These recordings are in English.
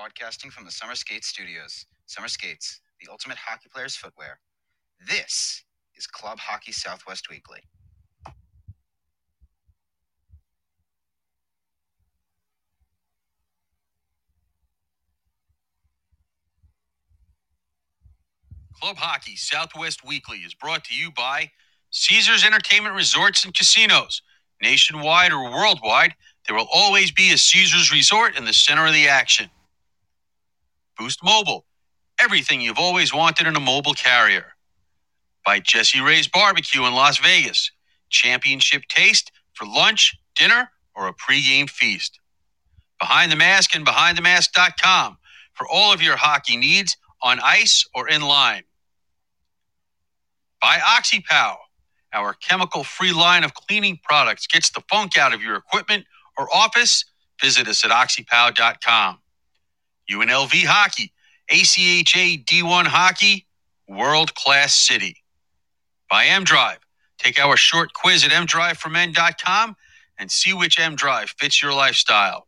broadcasting from the Summer Skates Studios. Summer Skates, the ultimate hockey player's footwear. This is Club Hockey Southwest Weekly. Club Hockey Southwest Weekly is brought to you by Caesars Entertainment Resorts and Casinos. Nationwide or worldwide, there will always be a Caesars Resort in the center of the action. Boost Mobile, everything you've always wanted in a mobile carrier. By Jesse Ray's Barbecue in Las Vegas, championship taste for lunch, dinner, or a pregame feast. Behind the Mask and BehindTheMask.com for all of your hockey needs on ice or in line. By OxyPow, our chemical free line of cleaning products gets the funk out of your equipment or office. Visit us at oxypow.com. UNLV Hockey, ACHA D1 Hockey, world class city. By M Drive, take our short quiz at mdriveformen.com and see which M Drive fits your lifestyle.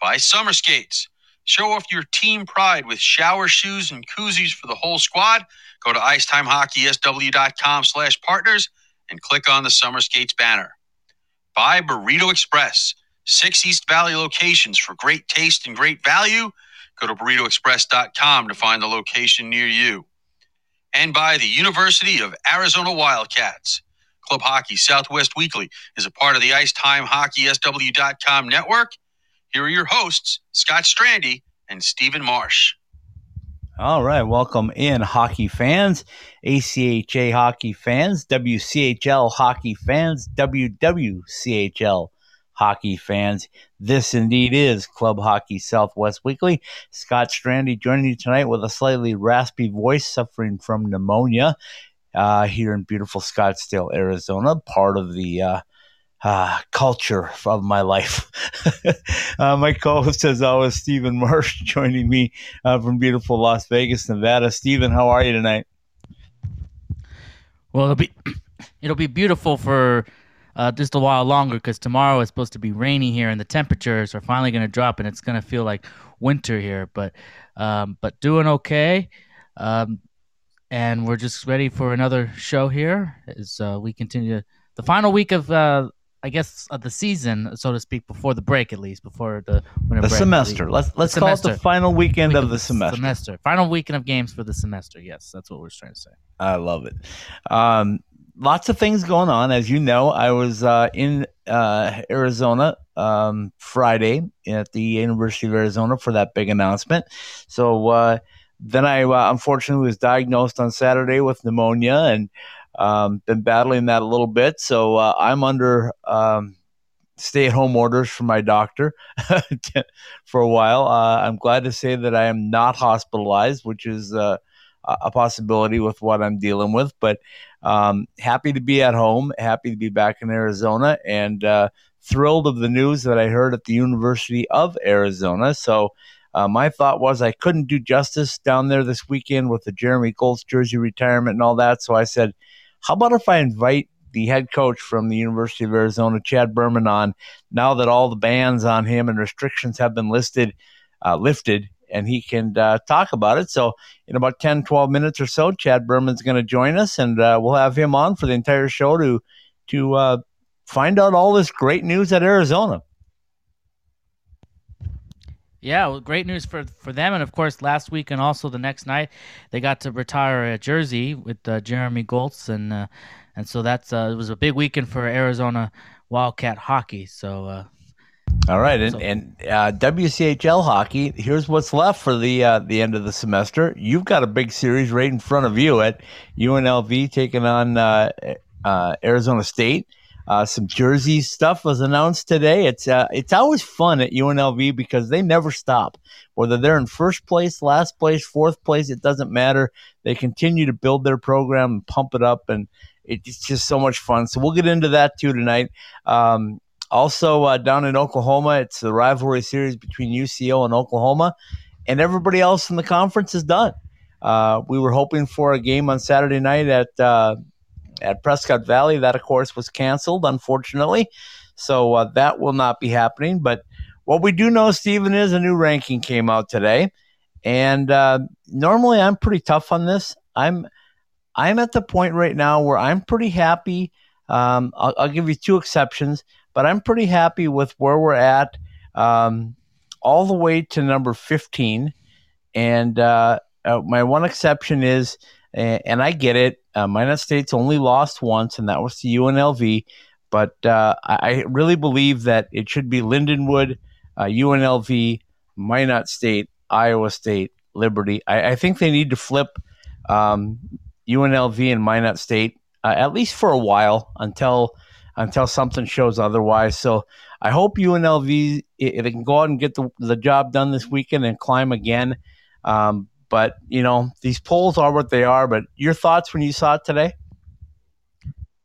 By Summer Skates, show off your team pride with shower shoes and koozies for the whole squad. Go to icetimehockeysw.com slash partners and click on the Summer Skates banner. By Burrito Express, six East Valley locations for great taste and great value. Go to burritoexpress.com to find the location near you. And by the University of Arizona Wildcats. Club Hockey Southwest Weekly is a part of the IceTimeHockeySW.com network. Here are your hosts, Scott Strandy and Stephen Marsh. All right, welcome in hockey fans, ACHA hockey fans, WCHL hockey fans, WWCHL hockey fans. This indeed is Club Hockey Southwest Weekly. Scott Strandy joining you tonight with a slightly raspy voice, suffering from pneumonia uh, here in beautiful Scottsdale, Arizona, part of the uh, uh, culture of my life. uh, my co-host, as always, Stephen Marsh, joining me uh, from beautiful Las Vegas, Nevada. Stephen, how are you tonight? Well, it'll be it'll be beautiful for uh, just a while longer because tomorrow is supposed to be rainy here, and the temperatures are finally going to drop, and it's going to feel like winter here. But um, but doing okay. Um, and we're just ready for another show here as uh, we continue the final week of uh, I guess of the season, so to speak, before the break at least, before the winter the semester. Let's let's the call semester. it the final weekend week of, of, the semester. Semester, final weekend of games for the semester. Yes, that's what we're trying to say. I love it. Um, lots of things going on, as you know. I was uh, in uh, Arizona um, Friday at the University of Arizona for that big announcement. So uh, then I uh, unfortunately was diagnosed on Saturday with pneumonia and um, been battling that a little bit, so uh, I'm under um, stay-at-home orders from my doctor for a while. Uh, I'm glad to say that I am not hospitalized, which is a possibility with what I'm dealing with. But um, happy to be at home, happy to be back in Arizona, and uh, thrilled of the news that I heard at the University of Arizona. So. Uh, my thought was I couldn't do justice down there this weekend with the Jeremy Goltz jersey retirement and all that. So I said, how about if I invite the head coach from the University of Arizona, Chad Berman, on now that all the bans on him and restrictions have been listed, uh, lifted, and he can uh, talk about it. So, in about 10, 12 minutes or so, Chad Berman's going to join us, and uh, we'll have him on for the entire show to to uh, find out all this great news at Arizona. Yeah, well, great news for for them, and of course, last week and also the next night, they got to retire a jersey with uh, Jeremy Goltz, and uh, and so that's uh, it was a big weekend for Arizona Wildcat hockey. So. Uh, all right, and, and uh, WCHL hockey. Here's what's left for the uh, the end of the semester. You've got a big series right in front of you at UNLV taking on Arizona State. Uh, some jersey stuff was announced today. It's uh, it's always fun at UNLV because they never stop. Whether they're in first place, last place, fourth place, it doesn't matter. They continue to build their program and pump it up, and it's just so much fun. So we'll get into that too tonight. Um, also uh, down in Oklahoma, it's the rivalry series between UCO and Oklahoma, and everybody else in the conference is done. Uh, we were hoping for a game on Saturday night at uh, at Prescott Valley. That, of course, was canceled, unfortunately. So uh, that will not be happening. But what we do know, Stephen, is a new ranking came out today, and uh, normally I'm pretty tough on this. I'm I'm at the point right now where I'm pretty happy. Um, I'll, I'll, give you two exceptions, but I'm pretty happy with where we're at, um, all the way to number 15. And uh, uh, my one exception is, and I get it, uh, Minot State's only lost once, and that was to UNLV. But uh, I really believe that it should be Lindenwood, uh, UNLV, Minot State, Iowa State, Liberty. I, I think they need to flip um, UNLV and Minot State uh, at least for a while until until something shows otherwise. So I hope UNLV if they can go out and get the, the job done this weekend and climb again. Um, but you know these polls are what they are. But your thoughts when you saw it today?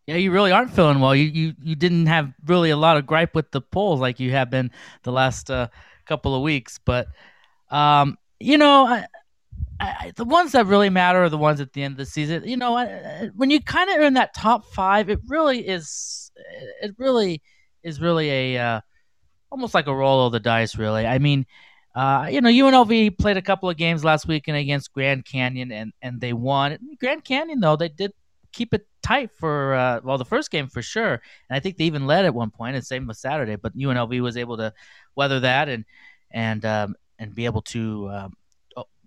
Yeah, you really aren't feeling well. You you you didn't have really a lot of gripe with the polls like you have been the last uh, couple of weeks, but um, you know. I, I, the ones that really matter are the ones at the end of the season. You know, when you kind of are in that top five, it really is. It really is really a uh, almost like a roll of the dice. Really, I mean, uh, you know, UNLV played a couple of games last weekend against Grand Canyon, and and they won. Grand Canyon though, they did keep it tight for uh, well the first game for sure, and I think they even led at one point. And same with Saturday, but UNLV was able to weather that and and um, and be able to um,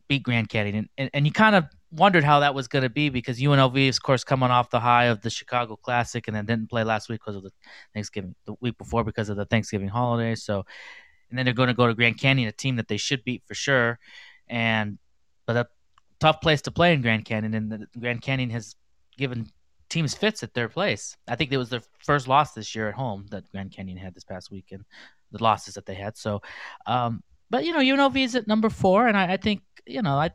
beat Grand Canyon, and, and, and you kind of wondered how that was going to be because UNLV, of course, coming off the high of the Chicago Classic, and then didn't play last week because of the Thanksgiving, the week before because of the Thanksgiving holiday. So, and then they're going to go to Grand Canyon, a team that they should beat for sure, and but a tough place to play in Grand Canyon, and the Grand Canyon has given teams fits at their place. I think it was their first loss this year at home that Grand Canyon had this past weekend, the losses that they had. So, um, but you know, UNLV is at number four, and I, I think you know, I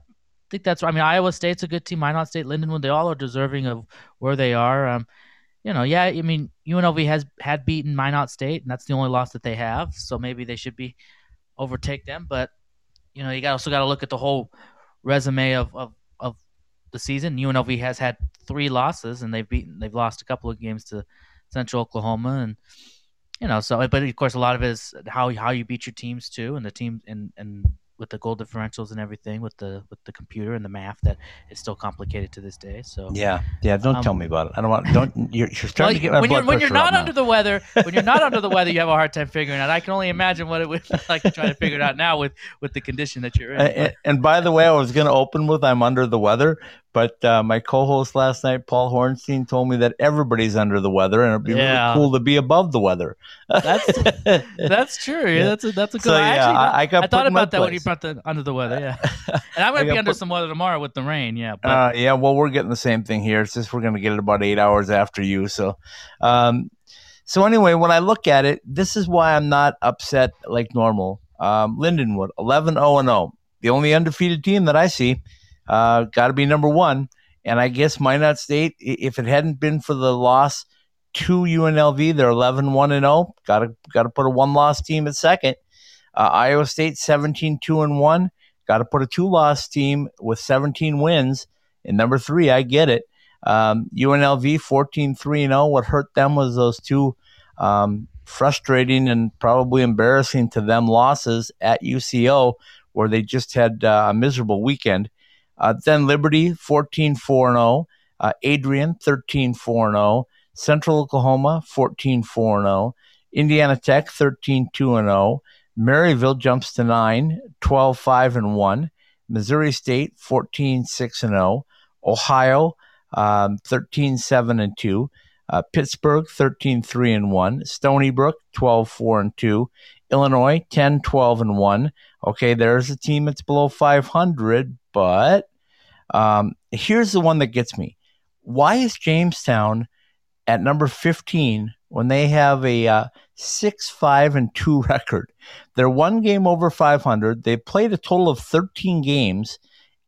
think that's. Right. I mean, Iowa State's a good team. Minot State, Lindenwood, they all are deserving of where they are. Um, you know, yeah, I mean, UNLV has had beaten Minot State, and that's the only loss that they have. So maybe they should be overtake them. But you know, you got also got to look at the whole resume of, of of the season. UNLV has had three losses, and they've beaten they've lost a couple of games to Central Oklahoma, and you know, so but of course a lot of it is how how you beat your teams too, and the team and and with the goal differentials and everything with the with the computer and the math that is still complicated to this day. So yeah, yeah. Don't um, tell me about it. I don't want. Don't. You're, you're starting well, to get my when blood you're, when you're not under now. the weather. When you're not under the weather, you have a hard time figuring out. I can only imagine what it would be like to try to figure it out now with with the condition that you're in. And, and by the way, I was going to open with I'm under the weather, but uh, my co-host last night, Paul Hornstein, told me that everybody's under the weather, and it'd be yeah. really cool to be above the weather. That's that's true. Yeah, that's a, that's a good. So, yeah, actually, I, I, got I thought about that place. when you brought the under the weather. Yeah, and I'm gonna be under put, some weather tomorrow with the rain. Yeah, but. Uh, yeah. Well, we're getting the same thing here. It's just we're gonna get it about eight hours after you. So, um, so anyway, when I look at it, this is why I'm not upset like normal. Um, Lindenwood, 11 0 0, the only undefeated team that I see. Uh, Got to be number one. And I guess Minot State, if it hadn't been for the loss to UNLV, they're 11 1 and 0. Got to got to put a one loss team at second. Uh, Iowa State 17 2 and 1. Got to put a two loss team with 17 wins. And number three, I get it. Um, UNLV 14 3 0. What hurt them was those two um, frustrating and probably embarrassing to them losses at UCO, where they just had uh, a miserable weekend. Uh, then Liberty, 14 4 0. Uh, Adrian, 13 4 0. Central Oklahoma, 14 4 0. Indiana Tech, 13 2 0. Maryville jumps to 9, 12 5 and 1. Missouri State, 14 6 0. Ohio, um, 13 7 and 2. Uh, Pittsburgh, 13 3 and 1. Stony Brook, 12 4 and 2. Illinois, 10 12 and 1. Okay, there's a team that's below 500, but um, here's the one that gets me. Why is Jamestown at number 15 when they have a uh, 6 5 and 2 record? They're one game over 500. They've played a total of 13 games,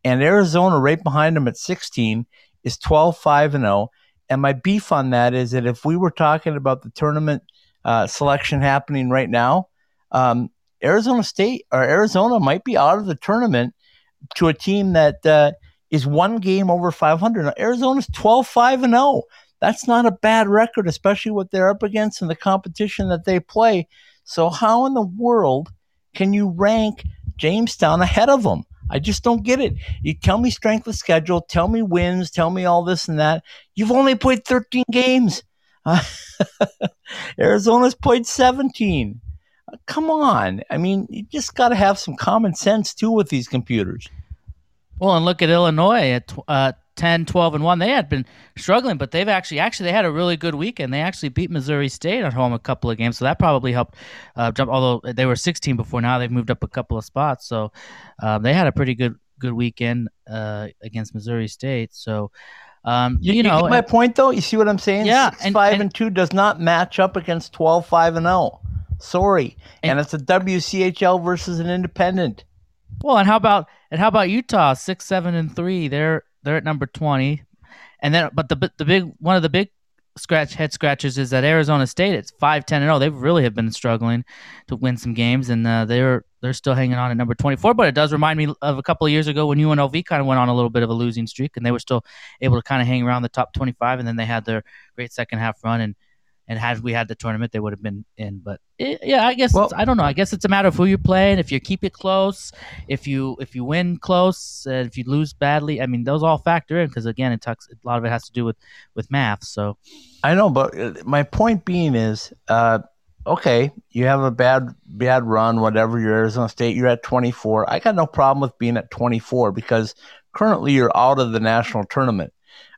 and Arizona, right behind them at 16, is 12 5 and 0. And my beef on that is that if we were talking about the tournament uh, selection happening right now, um, Arizona State or Arizona might be out of the tournament to a team that uh, is one game over 500. Now, Arizona's 12 5 and 0. That's not a bad record, especially what they're up against in the competition that they play. So, how in the world can you rank Jamestown ahead of them? I just don't get it. You tell me strength of schedule, tell me wins, tell me all this and that. You've only played 13 games. Uh, Arizona's played 17. Uh, come on. I mean, you just got to have some common sense too with these computers. Well, and look at Illinois at uh, 10, 12, and 1. They had been struggling, but they've actually actually they had a really good weekend. They actually beat Missouri State at home a couple of games, so that probably helped uh, jump. Although they were 16 before, now they've moved up a couple of spots. So um, they had a pretty good good weekend uh, against Missouri State. So um, you, you, know, my point though. You see what I'm saying? Yeah, Six, and, five and, and, two does not match up against 12, five and zero. Oh. Sorry, and, and it's a WCHL versus an independent. Well, and how about and how about Utah? Six, seven, and three. They're they're at number twenty, and then but the the big one of the big scratch head scratchers is that Arizona State. It's five, ten, and zero. Oh. They really have been struggling to win some games, and uh, they're they're still hanging on at number twenty four. But it does remind me of a couple of years ago when UNLV kind of went on a little bit of a losing streak, and they were still able to kind of hang around the top twenty five, and then they had their great second half run and and had we had the tournament, they would have been in. But it, yeah, I guess well, I don't know. I guess it's a matter of who you're playing. If you keep it close, if you if you win close, uh, if you lose badly, I mean, those all factor in because again, it talks a lot of it has to do with with math. So I know, but uh, my point being is, uh, okay, you have a bad bad run, whatever. You're Arizona State, you're at 24. I got no problem with being at 24 because currently you're out of the national tournament.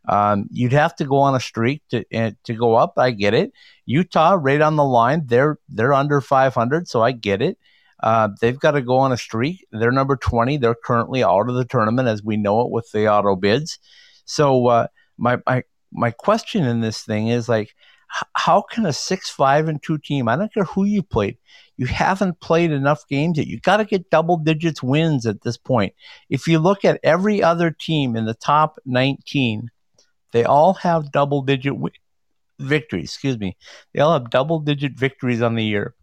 Um, you'd have to go on a streak to uh, to go up. I get it. Utah right on the line. They're they're under 500, so I get it. Uh, they've got to go on a streak. They're number 20. They're currently out of the tournament as we know it with the auto bids. So uh, my my my question in this thing is like, how can a six five and two team? I don't care who you played. You haven't played enough games yet. You got to get double digits wins at this point. If you look at every other team in the top 19 they all have double digit victories. Excuse me. They all have double digit victories on the year.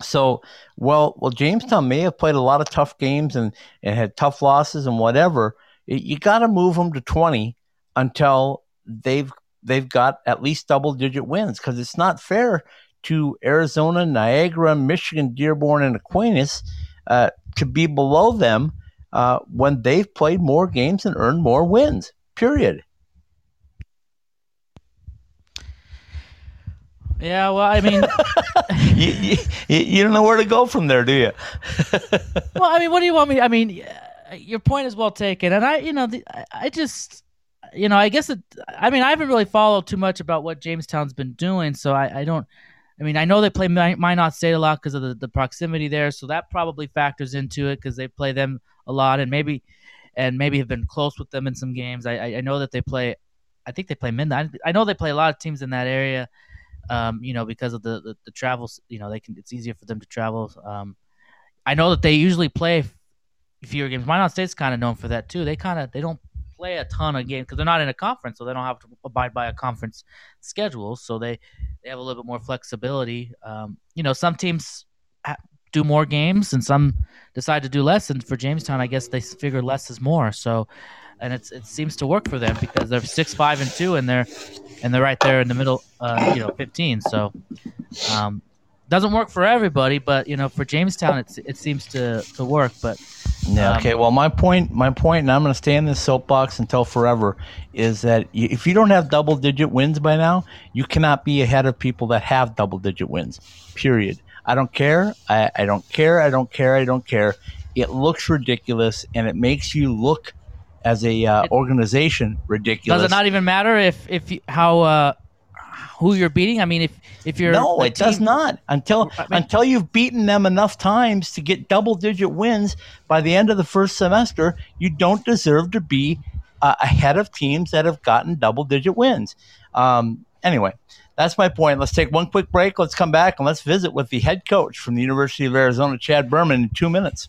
So, well, well, Jamestown may have played a lot of tough games and, and had tough losses and whatever. You got to move them to 20 until they've they've got at least double digit wins because it's not fair to Arizona, Niagara, Michigan, Dearborn, and Aquinas uh, to be below them uh, when they've played more games and earned more wins. Period. Yeah, well, I mean, you, you, you, don't know where to go from there, do you? well, I mean, what do you want me? I mean, your point is well taken, and I, you know, the, I just, you know, I guess it. I mean, I haven't really followed too much about what Jamestown's been doing, so I, I don't. I mean, I know they play Minot State a lot because of the, the proximity there, so that probably factors into it because they play them a lot, and maybe, and maybe have been close with them in some games. I, I, I know that they play. I think they play. I, I know they play a lot of teams in that area um, you know, because of the, the, the travels, you know, they can, it's easier for them to travel. Um, I know that they usually play fewer games. Minot State's kind of known for that too. They kind of, they don't play a ton of games because they're not in a conference, so they don't have to abide by a conference schedule. So they, they have a little bit more flexibility. Um, you know, some teams do more games and some decide to do less. And for Jamestown, I guess they figure less is more. So, and it's it seems to work for them because they're six, five, and two, and they're and they're right there in the middle, uh, you know, 15. So, um, doesn't work for everybody, but you know, for Jamestown, it's it seems to to work. But yeah, okay. Um, well, my point, my point, and I'm going to stay in this soapbox until forever, is that if you don't have double digit wins by now, you cannot be ahead of people that have double digit wins. Period. I don't care. I, I don't care. I don't care. I don't care. It looks ridiculous, and it makes you look as a uh, organization ridiculous. Does it not even matter if if you, how uh, who you're beating? I mean, if if you're no, it team, does not until I mean, until you've beaten them enough times to get double digit wins by the end of the first semester. You don't deserve to be uh, ahead of teams that have gotten double digit wins. Um, anyway, that's my point. Let's take one quick break. Let's come back and let's visit with the head coach from the University of Arizona, Chad Berman, in two minutes.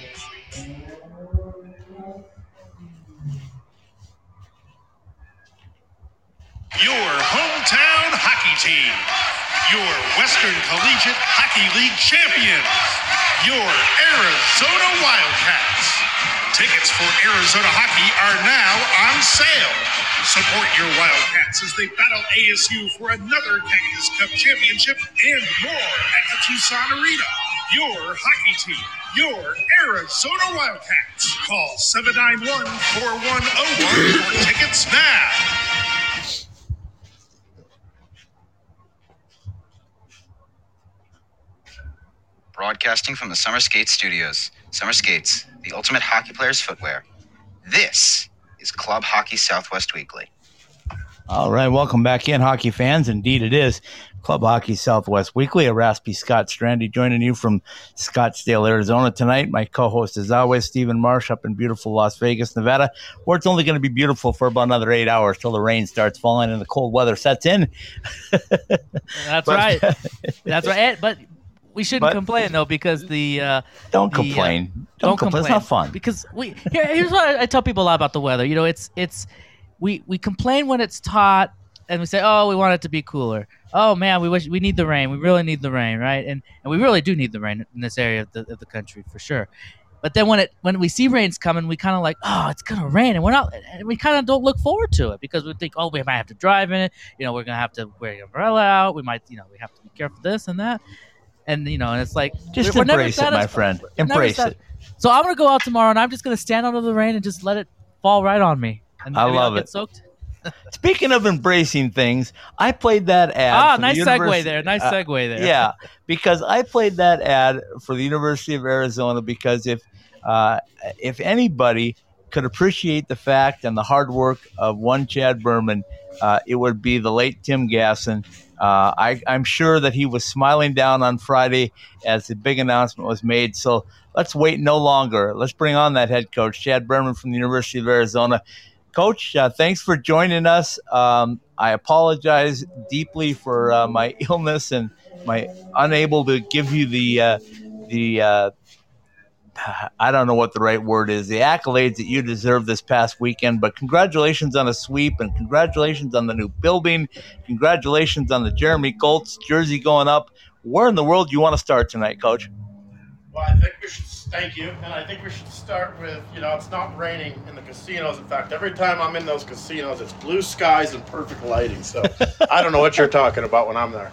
Your hometown hockey team. Your Western Collegiate Hockey League champions. Your Arizona Wildcats. Tickets for Arizona hockey are now on sale. Support your Wildcats as they battle ASU for another Cactus Cup championship and more at the Tucson Arena. Your hockey team, your Arizona Wildcats. Call 791 4101 for tickets now. Broadcasting from the Summer Skates Studios. Summer Skates, the ultimate hockey player's footwear. This is Club Hockey Southwest Weekly. All right, welcome back in, hockey fans. Indeed, it is Club Hockey Southwest Weekly. A raspy Scott Strandy joining you from Scottsdale, Arizona tonight. My co-host is always Stephen Marsh up in beautiful Las Vegas, Nevada, where it's only going to be beautiful for about another eight hours till the rain starts falling and the cold weather sets in. That's But- right. That's right. But we shouldn't But- complain though because the uh, Don't the, uh, complain. don't, complain. It's not fun. because we here, here's what I, I tell people a lot about the weather. You know, it's it's we we complain when it's hot and we say, oh, we want it to be cooler. Oh man, we wish we need the rain. We really need the rain, right? And and we really do need the rain in this area of the, of the country for sure. But then when it when we see rain's coming, we kind of like, oh, it's gonna rain, and we're not, and we kind of don't look forward to it because we think, oh, we might have to drive in it. You know, we're gonna have to wear an umbrella out. We might, you know, we have to be careful this and that. And you know, and it's like Just embrace it, my friend. Embrace it. So I'm gonna go out tomorrow, and I'm just gonna stand under the rain and just let it fall right on me. And I I'll love get it. Soaked. Speaking of embracing things, I played that ad. Ah, for the nice segue there. Nice uh, segue there. Yeah, because I played that ad for the University of Arizona because if uh, if anybody could appreciate the fact and the hard work of one Chad Berman, uh, it would be the late Tim Gasson. Uh, I, I'm sure that he was smiling down on Friday as the big announcement was made. So let's wait no longer. Let's bring on that head coach, Chad Berman from the University of Arizona. Coach, uh, thanks for joining us. Um, I apologize deeply for uh, my illness and my unable to give you the uh, the uh, I don't know what the right word is the accolades that you deserve this past weekend. But congratulations on a sweep and congratulations on the new building. Congratulations on the Jeremy Goltz jersey going up. Where in the world do you want to start tonight, Coach? Well, I think we should thank you, and I think we should start with you know it's not raining in the casinos. In fact, every time I'm in those casinos, it's blue skies and perfect lighting. So I don't know what you're talking about when I'm there.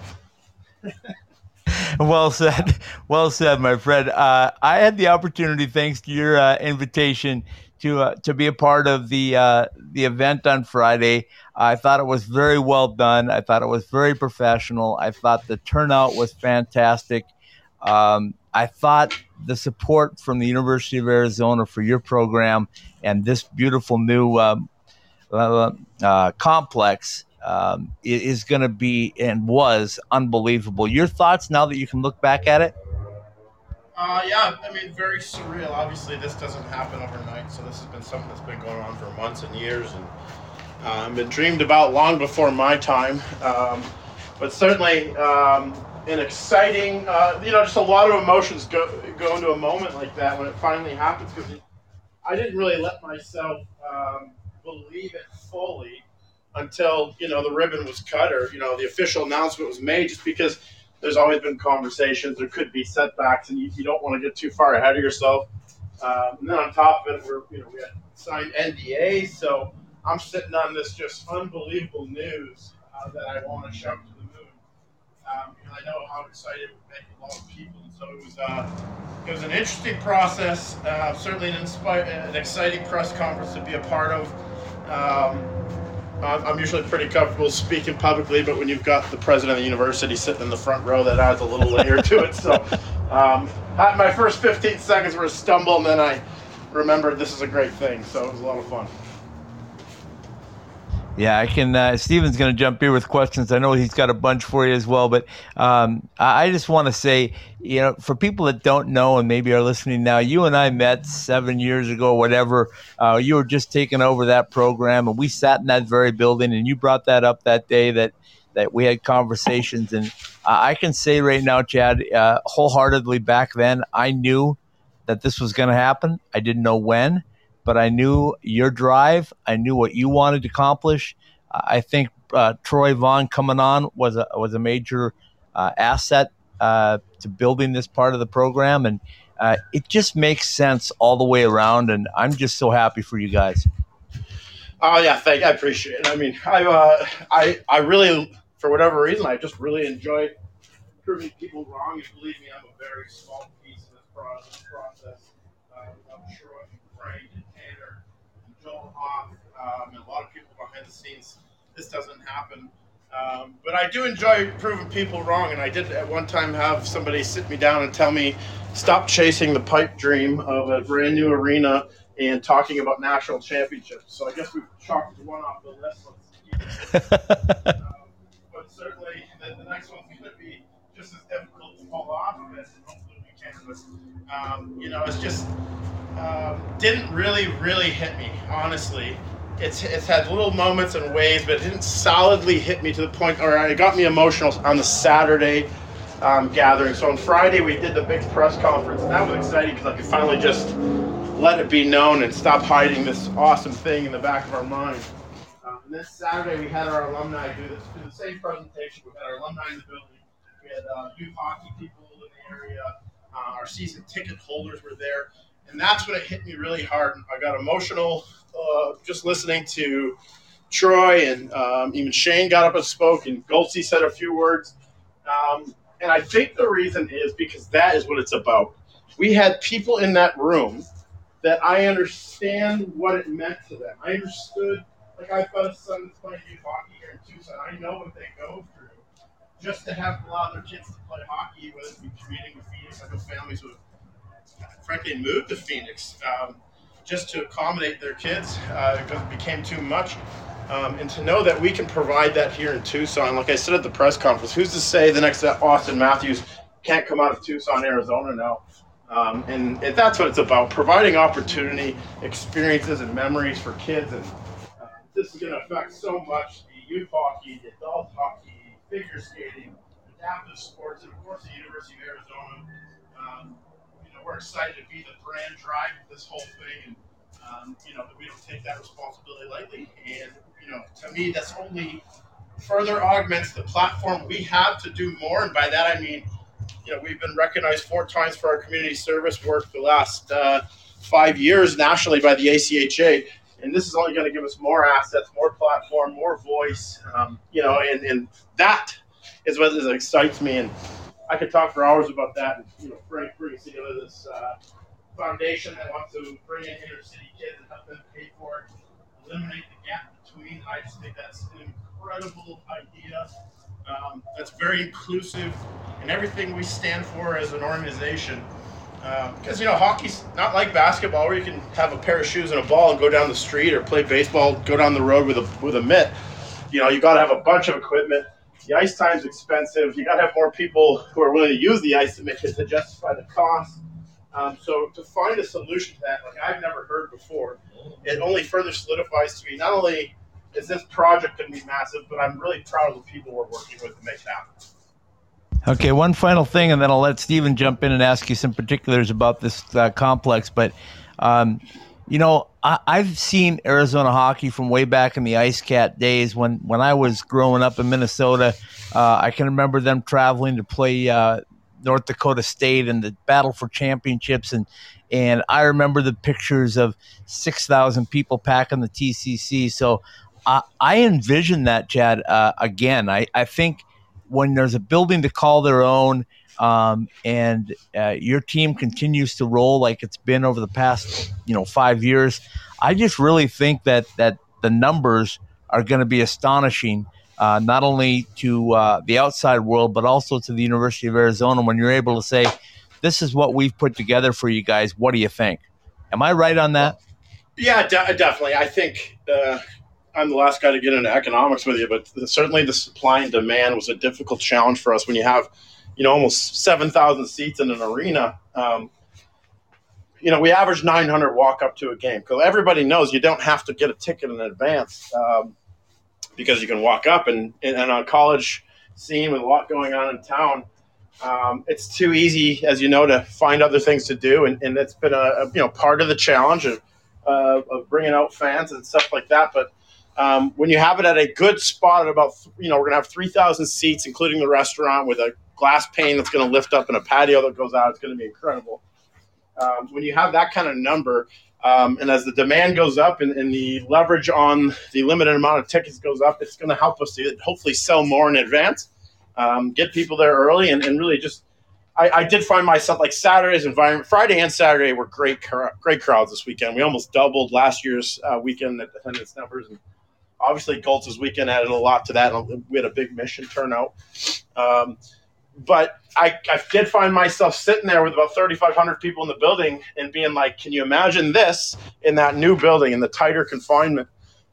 Well said. Well said, my friend. Uh, I had the opportunity, thanks to your uh, invitation, to uh, to be a part of the uh, the event on Friday. I thought it was very well done. I thought it was very professional. I thought the turnout was fantastic. Um, I thought the support from the University of Arizona for your program and this beautiful new um, uh, complex um, is going to be and was unbelievable. Your thoughts now that you can look back at it? Uh, yeah, I mean, very surreal. Obviously, this doesn't happen overnight, so this has been something that's been going on for months and years, and um, been dreamed about long before my time. Um, but certainly, um, an exciting, uh, you know, just a lot of emotions go go into a moment like that when it finally happens. Because I didn't really let myself um, believe it fully until you know the ribbon was cut or you know the official announcement was made. Just because there's always been conversations. There could be setbacks, and you, you don't want to get too far ahead of yourself. Um, and then on top of it, we're you know we had signed NDAs, so I'm sitting on this just unbelievable news uh, that I want to shout to the moon. Um, and I know how excited it would make a lot of people. And so it was uh, it was an interesting process. Uh, certainly an inspire an exciting press conference to be a part of. Um, I'm usually pretty comfortable speaking publicly, but when you've got the president of the university sitting in the front row, that adds a little layer to it. So, um, my first 15 seconds were a stumble, and then I remembered this is a great thing. So it was a lot of fun. Yeah, I can. Uh, Stephen's going to jump here with questions. I know he's got a bunch for you as well, but um, I just want to say, you know, for people that don't know and maybe are listening now, you and I met seven years ago, whatever. Uh, you were just taking over that program, and we sat in that very building, and you brought that up that day that that we had conversations, and I can say right now, Chad, uh, wholeheartedly back then, I knew that this was going to happen. I didn't know when but I knew your drive. I knew what you wanted to accomplish. I think uh, Troy Vaughn coming on was a was a major uh, asset uh, to building this part of the program, and uh, it just makes sense all the way around. And I'm just so happy for you guys. Oh yeah, thank. I appreciate it. I mean, I uh, I I really, for whatever reason, I just really enjoy proving people wrong. And believe me, I'm a very small piece of this process. Uh, I'm sure Frank and Tanner and Hoff um, and a lot of people behind the scenes. This doesn't happen. Um, but I do enjoy proving people wrong, and I did at one time have somebody sit me down and tell me, stop chasing the pipe dream of a brand new arena and talking about national championships. So I guess we've chalked one off the list. um, but certainly the, the next one's going to be just as difficult to pull off of it. Hopefully we can. Um, you know, it's just um, didn't really, really hit me, honestly. It's, it's had little moments and waves, but it didn't solidly hit me to the point, or it got me emotional on the Saturday um, gathering. So on Friday, we did the big press conference, and that was exciting because I could finally just let it be known and stop hiding this awesome thing in the back of our mind. Um, then Saturday, we had our alumni do, this, do the same presentation. We had our alumni in the building, we had uh, youth hockey people in the area, uh, our season ticket holders were there and that's when it hit me really hard. I got emotional uh, just listening to Troy and um, even Shane got up and spoke, and Goldsey said a few words. Um, and I think the reason is because that is what it's about. We had people in that room that I understand what it meant to them. I understood, like I've got a son that's playing youth hockey here in Tucson. I know what they go through just to have allow their kids to play hockey, whether it be commuting with Phoenix. I know families with frankly moved to Phoenix um, just to accommodate their kids uh, because it became too much. Um, and to know that we can provide that here in Tucson, like I said at the press conference, who's to say the next Auston Matthews can't come out of Tucson, Arizona now? Um, and, and, that's what it's about providing opportunity, experiences, and memories for kids. And uh, this is going to affect so much the youth hockey, the adult hockey, figure skating, adaptive sports, and of course the University of Arizona. Um, we're excited to be the brand drive of this whole thing, and um, you know we don't take that responsibility lightly. And you know, to me, that's only further augments the platform we have to do more. And by that I mean, you know, we've been recognized four times for our community service work the last uh, five years nationally by the ACHA. And this is only going to give us more assets, more platform, more voice. Um, you know, and, and that is what excites me. And I could talk for hours about that. And, you know, Frank brings together this uh, foundation that wants to bring in inner city kids and help them pay for it, eliminate the gap between. I just think that's an incredible idea. Um, that's very inclusive and everything we stand for as an organization. Because um, you know, hockey's not like basketball, where you can have a pair of shoes and a ball and go down the street, or play baseball, go down the road with a with a mitt. You know, you got to have a bunch of equipment the ice time's expensive. You got to have more people who are willing to use the ice to make it to justify the cost. Um, so to find a solution to that, like I've never heard before, it only further solidifies to me. Not only is this project going to be massive, but I'm really proud of the people we're working with to make it happen. Okay, one final thing, and then I'll let Stephen jump in and ask you some particulars about this uh, complex. But um, you know, I, have seen Arizona hockey from way back in the Ice Cat days when, when I was growing up in Minnesota. Uh, I can remember them traveling to play uh, North Dakota State and the battle for championships, and and I remember the pictures of six thousand people packing the TCC. So I, I envision that, Chad. Uh, again, I, I think when there's a building to call their own um, and uh, your team continues to roll like it's been over the past you know five years, I just really think that that the numbers are going to be astonishing. Uh, not only to uh, the outside world, but also to the University of Arizona when you're able to say, This is what we've put together for you guys. What do you think? Am I right on that? Yeah, de- definitely. I think uh, I'm the last guy to get into economics with you, but certainly the supply and demand was a difficult challenge for us when you have, you know, almost 7,000 seats in an arena. Um, you know, we average 900 walk up to a game because everybody knows you don't have to get a ticket in advance um, because you can walk up and, on a college scene with a lot going on in town. Um, it's too easy, as you know, to find other things to do, and, and it's been a, a you know part of the challenge of, uh, of bringing out fans and stuff like that. But um, when you have it at a good spot at about you know we're gonna have three thousand seats, including the restaurant, with a glass pane that's to lift up and a patio that goes out, it's to be incredible. Um, when you have that kind of number, um, and as the demand goes up and, and, the leverage on the limited amount of tickets goes up, it's going to help us to hopefully sell more in advance um, get people there early, and, and really just. I, I, did find myself like Saturday's environment. Friday and Saturday were great, great crowds this weekend. We almost doubled last year's uh, weekend attendance numbers, and obviously Goltz's weekend added a lot to that. We had a big mission turnout. Um, but I, I did find myself sitting there with about 3,500 people in the building and being like, can you imagine this in that new building in the tighter confinement?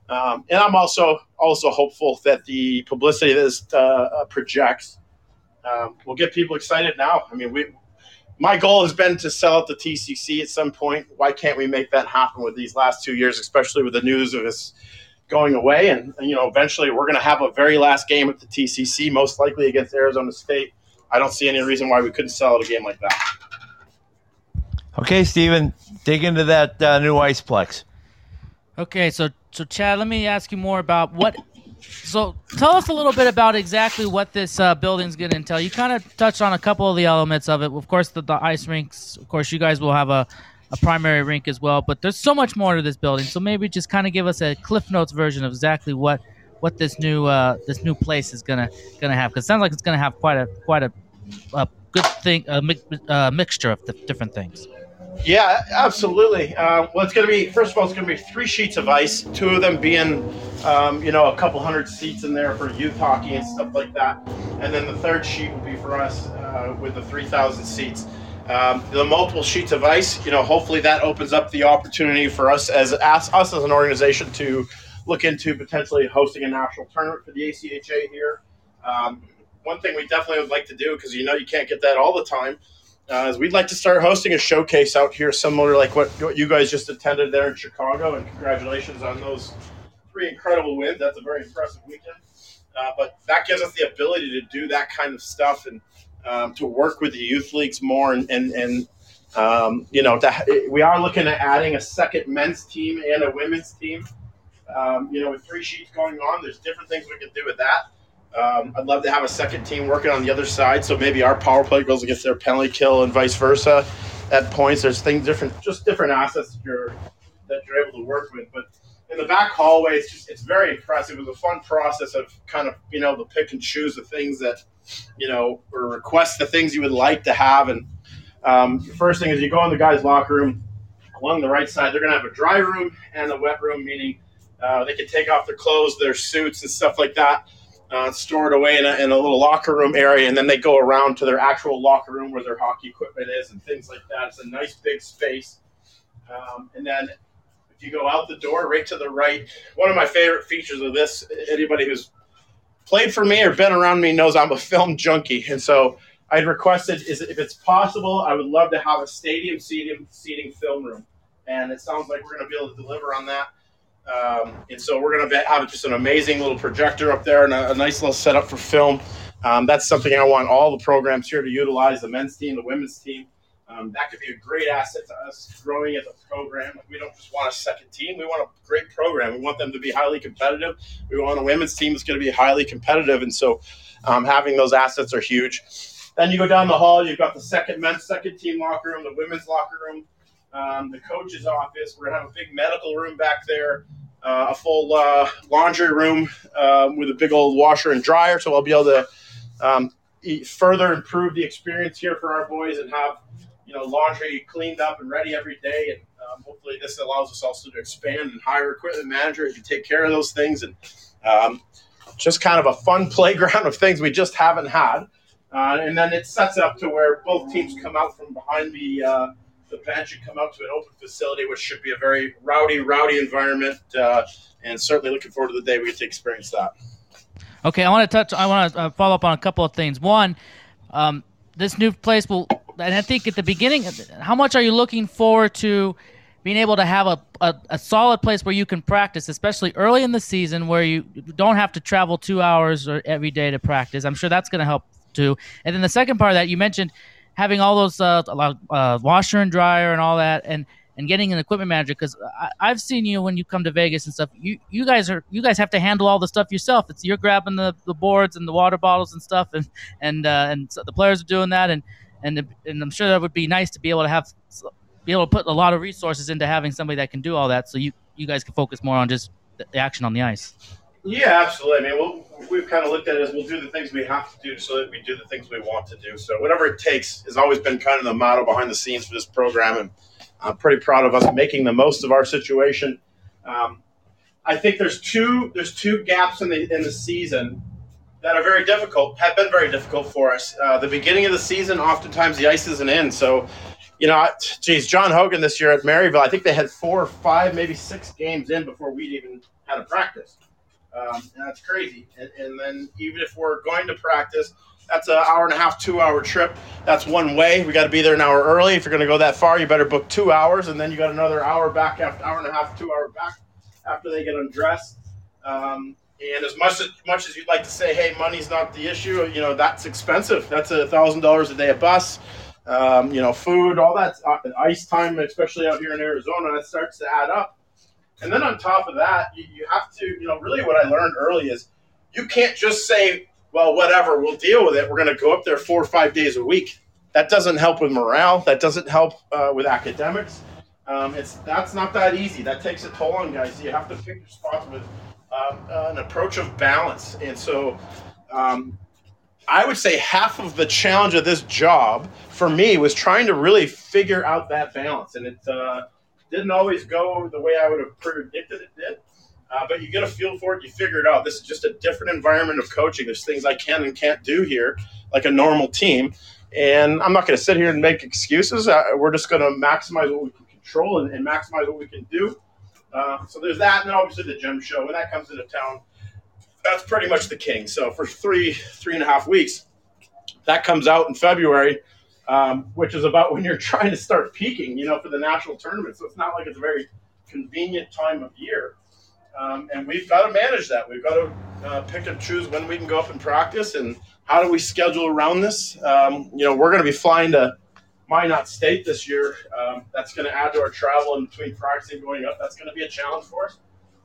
Um, and I'm also also hopeful that the publicity that this uh, uh, projects um, will get people excited now. I mean, we my goal has been to sell out the TCC at some point. Why can't we make that happen with these last two years, especially with the news of us going away? And, and you know, eventually we're going to have a very last game at the TCC, most likely against Arizona State. I don't see any reason why we couldn't sell out a game like that. Okay, Stephen, dig into that uh, new Iceplex. Okay, so so Chad, let me ask you more about what. So tell us a little bit about exactly what this uh, building's going to entail. You kind of touched on a couple of the elements of it. Of course, the, the ice rinks. Of course, you guys will have a, a primary rink as well. But there's so much more to this building. So maybe just kind of give us a Cliff Notes version of exactly what what this new uh, this new place is gonna gonna have. Because it sounds like it's gonna have quite a quite a, a good thing, a mi- uh, mixture of different things. Yeah, absolutely. Uh, well, it's going to be first of all, it's going to be three sheets of ice. Two of them being, um, you know, a couple hundred seats in there for youth hockey and stuff like that, and then the third sheet will be for us uh, with the three thousand seats. Um, the multiple sheets of ice, you know, hopefully that opens up the opportunity for us as, as us as an organization to look into potentially hosting a national tournament for the ACHA here. Um, one thing we definitely would like to do because you know you can't get that all the time uh, we'd like to start hosting a showcase out here, similar like what, what you guys just attended there in Chicago. And congratulations on those three incredible wins. That's a very impressive weekend. Uh, but that gives us the ability to do that kind of stuff and um, to work with the youth leagues more. And, and, and um, you know, to, we are looking at adding a second men's team and a women's team. Um, you know, with three sheets going on, there's different things we can do with that. Um, I'd love to have a second team working on the other side, so maybe our power play goes against their penalty kill and vice versa. At points, there's things different, just different assets that you're that you're able to work with. But in the back hallway, it's just it's very impressive. It was a fun process of kind of being able to pick and choose the things that you know or request the things you would like to have. And um, the first thing is you go in the guys' locker room along the right side. They're going to have a dry room and a wet room, meaning uh, they can take off their clothes, their suits, and stuff like that uh, stored away in a, in a little locker room area, and then they go around to their actual locker room where their hockey equipment is and things like that. It's a nice big space. Um, and then if you go out the door, right to the right, one of my favorite features of this, anybody who's played for me or been around me knows I'm a film junkie, and so I'd requested is if it's possible, I would love to have a stadium seating seating film room, and it sounds like we're going to be able to deliver on that. Um, and so we're going to have just an amazing little projector up there and a, a nice little setup for film. Um, that's something I want all the programs here to utilize the men's team, the women's team. Um, that could be a great asset to us growing as a program. Like we don't just want a second team, we want a great program. We want them to be highly competitive. We want a women's team that's going to be highly competitive. And so um, having those assets are huge. Then you go down the hall, you've got the second men's second team locker room, the women's locker room um, the coach's office. We're gonna have a big medical room back there, uh, a full uh, laundry room um, with a big old washer and dryer. So I'll be able to um, further improve the experience here for our boys and have you know laundry cleaned up and ready every day. And um, hopefully this allows us also to expand and hire equipment manager to take care of those things and um, just kind of a fun playground of things we just haven't had. Uh, and then it sets up to where both teams come out from behind the uh, the band should come out to an open facility, which should be a very rowdy, rowdy environment. Uh, and certainly looking forward to the day we get to experience that. Okay, I want to touch. I want to uh, follow up on a couple of things. One, um, this new place will, and I think at the beginning, how much are you looking forward to being able to have a, a, a, solid place where you can practice, especially early in the season where you don't have to travel two hours or every day to practice? I'm sure that's going to help too. And then the second part of that, you mentioned having all those uh, uh, washer and dryer and all that, and and getting an equipment manager because I've seen you when you come to Vegas and stuff. You you guys are you guys have to handle all the stuff yourself. It's you're grabbing the, the boards and the water bottles and stuff, and and uh, and so the players are doing that, and and and I'm sure that would be nice to be able to have be able to put a lot of resources into having somebody that can do all that, so you you guys can focus more on just the action on the ice. Yeah, absolutely. I mean, we'll, we've kind of looked at it as we'll do the things we have to do so that we do the things we want to do. So whatever it takes has always been kind of the motto behind the scenes for this program, and I'm pretty proud of us making the most of our situation. Um, I think there's two there's two gaps in the in the season that are very difficult, have been very difficult for us. Uh, the beginning of the season, oftentimes the ice isn't in, so you know, geez, John Hogan this year at Maryville, I think they had four or five, maybe six games in before we'd even had a practice. Um, and that's crazy. And, and, then even if we're going to practice, that's an hour and a half, two hour trip. That's one way. We got to be there an hour early. If you're going to go that far, you better book two hours, and then you got another hour back after hour and a half, two hour back after they get undressed. Um, and as much as much as you'd like to say, hey, money's not the issue, you know that's expensive. That's a thousand dollars a day a bus. Um, you know, food, all that uh, ice time, especially out here in Arizona, that starts to add up. And then on top of that, you, you have to, you know, really what I learned early is you can't just say, well, whatever, we'll deal with it. We're going to go up there four or five days a week. That doesn't help with morale. That doesn't help uh, with academics. Um, it's that's not that easy. That takes a toll on guys. You have to pick your spots with um, an approach of balance. And so, um, I would say half of the challenge of this job for me was trying to really figure out that balance, and it uh, didn't always go the way I would have predicted it did. Uh, but you get a feel for it, you figure it out. This is just a different environment of coaching. There's things I can and can't do here, like a normal team. And I'm not going to sit here and make excuses. Uh, we're just going to maximize what we can control and, and maximize what we can do. Uh, so there's that, and then obviously the gem show when that comes into town. That's pretty much the king. So for three three and a half weeks, that comes out in February um, which is about when you're trying to start peaking, you know, for the national tournament. So it's not like it's a very convenient time of year. Um, and we've got to manage that. We've got to uh, pick and choose when we can go up and practice and how do we schedule around this. Um, you know, we're going to be flying to Minot State this year. Um, that's going to add to our travel in between practicing going up. That's going to be a challenge for us.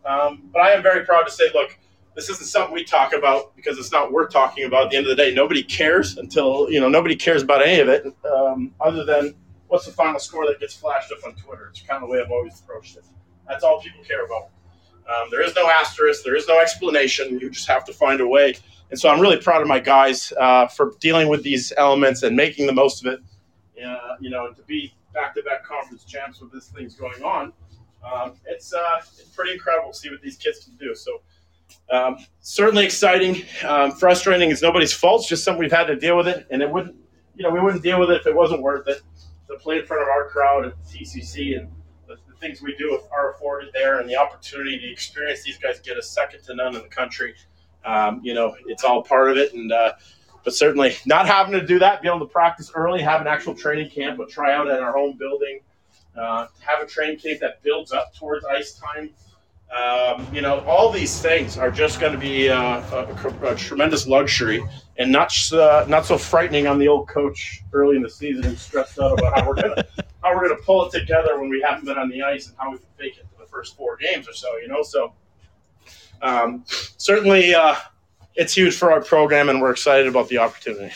Um, but I am very proud to say, look, this isn't something we talk about because it's not worth talking about. At the end of the day, nobody cares until you know nobody cares about any of it, um, other than what's the final score that gets flashed up on Twitter. It's kind of the way I've always approached it. That's all people care about. Um, there is no asterisk. There is no explanation. You just have to find a way. And so I'm really proud of my guys uh, for dealing with these elements and making the most of it. Uh, you know, to be back-to-back conference champs with this thing's going on, um, it's uh, it's pretty incredible to see what these kids can do. So um, certainly exciting, um, frustrating. It's nobody's fault. It's just something we've had to deal with it, and it wouldn't, you know, we wouldn't deal with it if it wasn't worth it. To play in front of our crowd at TCC and the, the things we do are afforded there, and the opportunity to experience these guys get a second to none in the country. Um, you know, it's all part of it, and uh, but certainly not having to do that, be able to practice early, have an actual training camp, but try out at our home building, uh, have a training camp that builds up towards ice time um, you know, all these things are just going to be uh, a, a, tremendous luxury and not uh, not so frightening on the old coach early in the season and stressed out about how we're gonna how we're gonna pull it together when we haven't been on the ice and how we can fake it for the first four games or so. You know, so um, certainly uh, it's huge for our program, and we're excited about the opportunity.